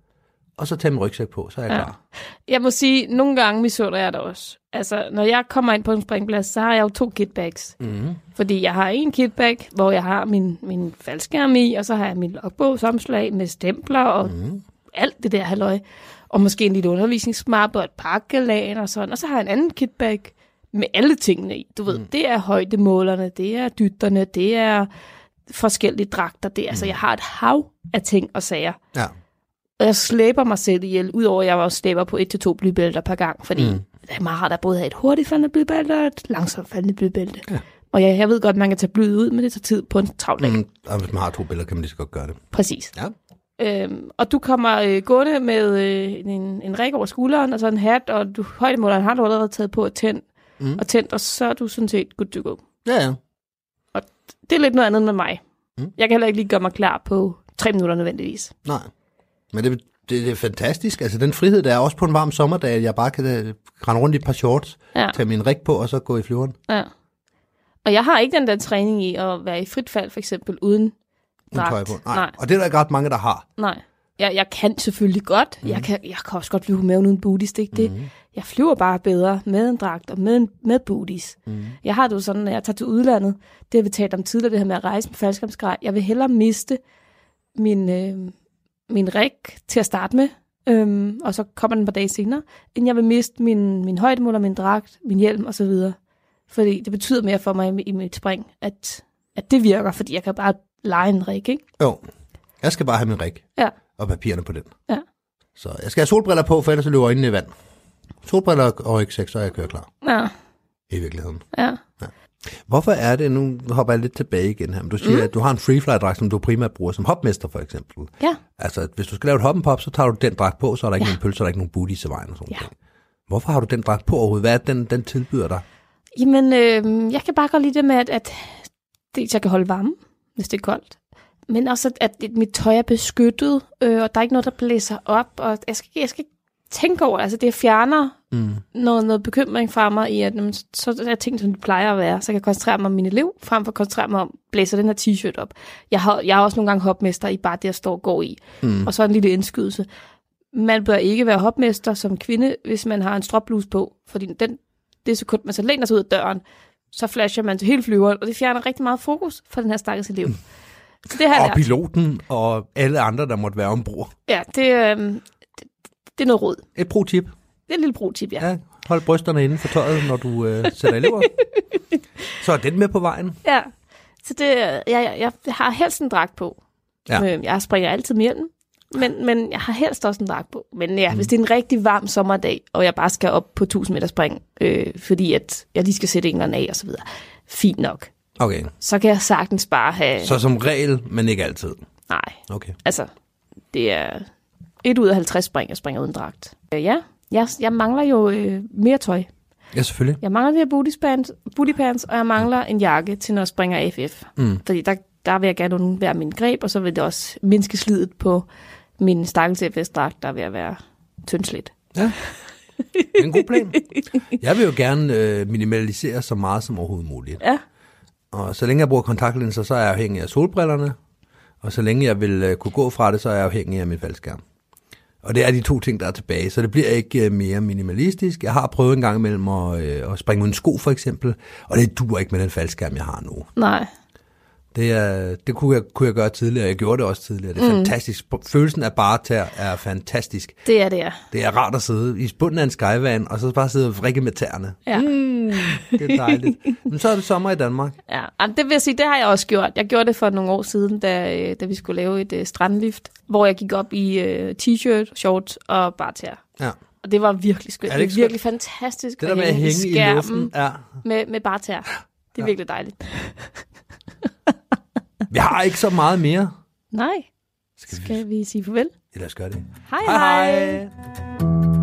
og så tage min rygsæk på, så er jeg Ja. klar. Jeg må sige, nogle gange misunder jeg det også. Altså, når jeg kommer ind på en springplads, så har jeg jo to kitbags. Mm. Fordi jeg har en kitbag, hvor jeg har min, min faldskærm i, og så har jeg min logbogsomslag med stempler og mm. alt det der halløj. Og måske en lille undervisningsmappe og et pakkelag og sådan. Og så har jeg en anden kitbag med alle tingene i. Du ved, mm. det er højdemålerne, det er dytterne, det er forskellige dragter. Det er, altså, jeg har et hav af ting og sager. Ja. Og jeg slæber mig selv ihjel, udover at jeg også slæber på et til to blybælter per gang, fordi Mm. det er meget rart at både have et hurtigt faldende blybælte og et langsomt faldende blybælte. Ja. Og jeg, jeg ved godt, at man kan tage blyet ud, men det tager tid på en travl dag. Mm. Og hvis man har to billeder, kan man lige så godt gøre det. Præcis. Ja. Øhm, og du kommer øh, gående med øh, en, en ræk over skulderen og så en hat, og du, højdemåleren har du allerede taget på og tændt, Mm. og tændt, og så er du sådan set good to go. Ja, ja. Det er lidt noget andet med mig. Mm. Jeg kan heller ikke lige gøre mig klar på tre minutter nødvendigvis. Nej. Men det, det, det er fantastisk. Altså den frihed, der er også på en varm sommerdag, at jeg bare kan øh, rende rundt i et par shorts, Ja. tage min rig på, og så gå i flyveren. Ja. Og jeg har ikke den der træning i at være i frit fald, for eksempel, uden dragt. tøj på. Nej. Nej. Og det er der ikke ret mange, der har. Nej. Jeg, jeg kan selvfølgelig godt. Mhm. Mm. Jeg, kan, jeg kan også godt flyve med uden booties. Det, ikke det. Mhm. Jeg flyver bare bedre med en dragt og med, en, med booties. Mm. Jeg har det jo sådan, når jeg tager til udlandet, det har vi talt om tidligere, det her med at rejse med faldskærmsgrej. Jeg vil hellere miste min, øh, min rig til at starte med, øhm, og så kommer den et par dage senere, end jeg vil miste min, min højdemåler, min dragt, min hjelm osv. Fordi det betyder mere for mig i, i mit spring, at, at det virker, fordi jeg kan bare lege en rig, ikke? Jo. Jeg skal bare have min rig. Ja. Og papirerne på den. Ja. Så jeg skal have solbriller på, for ellers så løber øjnene i vand. Solbriller og rygsæk, så er jeg kører klar. Ja, I virkeligheden. ja. Hvorfor er det, nu hopper jeg lidt tilbage igen her, men du siger, mm. at du har en freefly-dragt, som du primært bruger som hopmester for eksempel. Ja. Altså, hvis du skal lave et hoppenpop, så tager du den dragt på, så er der ikke Ja. nogen pølse, så er der ikke nogen booties i vejen og sådan Ja. noget. Hvorfor har du den dragt på overhovedet? Hvad er den, den tilbyder dig? Jamen, øh, jeg kan bare godt lide det med, at, at dels jeg kan holde varme, hvis det er koldt. Men også, at, at mit tøj er beskyttet, øh, og der er ikke noget, der blæser op. Og jeg skal, jeg skal ikke tænke over. Altså, det fjerner Mm. noget, noget bekymring fra mig i, at jamen, så er ting, som det plejer at være. Så jeg kan koncentrere mig om min elev, frem for at koncentrere mig om, blæser den her t-shirt op. Jeg har, jeg har også nogle gange hopmester i bare det, jeg står og går i. Mm. Og så en lille indskydelse. Man bør ikke være hopmester som kvinde, hvis man har en stropbluse på, fordi den, det sekund, man så læner sig ud af døren, så flasher man til hele flyveren, og det fjerner rigtig meget fokus for den her stakkels elev. Så det jeg Og lært. piloten og alle andre, der måtte være ombord. Ja, det, øh, det, er noget råd. Et pro-tip. Det er et lille pro-tip, ja. Ja, hold brysterne inden for tøjet, når du øh, sætter elever. så er den med på vejen. ja. Så det, jeg, jeg, jeg har helst en dragt på. Ja. Øh, jeg springer altid med hjelmen, men, men jeg har helst også en dragt på. Men ja, mm. hvis det er en rigtig varm sommerdag, og jeg bare skal op på 1000 meter spring, øh, fordi at jeg lige skal sætte en eller anden af og så videre, fint nok. Okay, Så kan jeg sagtens bare have... så som regel, men ikke altid. Nej, Okay. altså, det er et ud af 50 spring, jeg springer uden dragt. Øh, ja, jeg, jeg mangler jo øh, mere tøj. Ja, selvfølgelig. Jeg mangler de her booty pants, booty pants, og jeg mangler en jakke til, når jeg springer AFF. Mm. Fordi der, der vil jeg gerne undvære min greb, og så vil det også mindske slidet på min stakkels FS-dragt, der er at være tyndslidt. Ja, det er en god plan. Jeg vil jo gerne øh, minimalisere så meget som overhovedet muligt. Ja, Og så længe jeg bruger kontaktlinser, så er jeg afhængig af solbrillerne. Og så længe jeg vil øh, kunne gå fra det, så er jeg afhængig af min faldskærm. Og det er de to ting, der er tilbage. Så det bliver ikke øh, mere minimalistisk. Jeg har prøvet en gang imellem at, øh, at springe uden sko, for eksempel. Og det duer ikke med den faldskærm, jeg har nu. nej. Det, er, det kunne, jeg, kunne jeg gøre tidligere. Jeg gjorde det også tidligere. Det er mm. fantastisk. Følelsen af bare tær er fantastisk. Det er det, ja. Det er rart at sidde i bunden af en skyvan, og så bare sidde og vrikke med tæerne. Ja. Mm, det er dejligt. Men så er det sommer i Danmark. Ja, Jamen, det vil jeg sige, det har jeg også gjort. Jeg gjorde det for nogle år siden, da, øh, da vi skulle lave et uh, strandlift, hvor jeg gik op i uh, t-shirt, shorts og bare tæer. Ja. Og det var virkelig skønt. Er det det, er virkelig fantastisk Det der med at hænge i skærmen luften. Ja. med, med bare tæer. Det er Ja. virkelig dejligt. Vi har ikke så meget mere. Nej, Skal vi? skal vi sige farvel? Ja, lad os gøre det. Hej hej!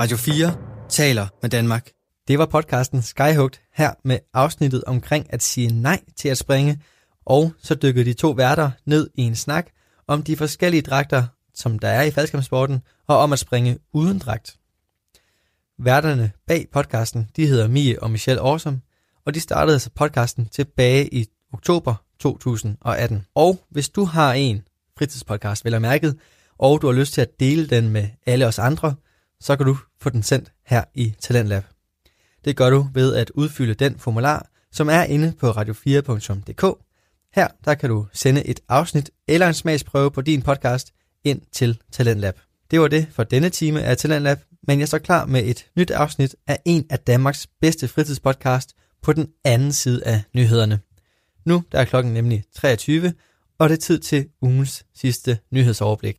Radio 4 taler med Danmark. Det var podcasten Skyhugt her med afsnittet omkring at sige nej til at springe, Og så dykkede de to værter ned i en snak om de forskellige dragter, som der er i faldskærmsporten, og om at springe uden dragt. Værterne bag podcasten, de hedder Mie og Michelle Awesome, og de startede altså podcasten tilbage i oktober 2018. Og hvis du har en fritidspodcast, vel og mærket, og du har lyst til at dele den med alle os andre, så kan du få den sendt her i Talentlab. Det gør du ved at udfylde den formular, som er inde på radio4.dk. Her der kan du sende et afsnit eller en smagsprøve på din podcast ind til Talentlab. Det var det for denne time af Talentlab, men jeg står klar med et nyt afsnit af en af Danmarks bedste fritidspodcast på den anden side af nyhederne. Nu der er klokken nemlig 23, og det er tid til ugens sidste nyhedsoverblik.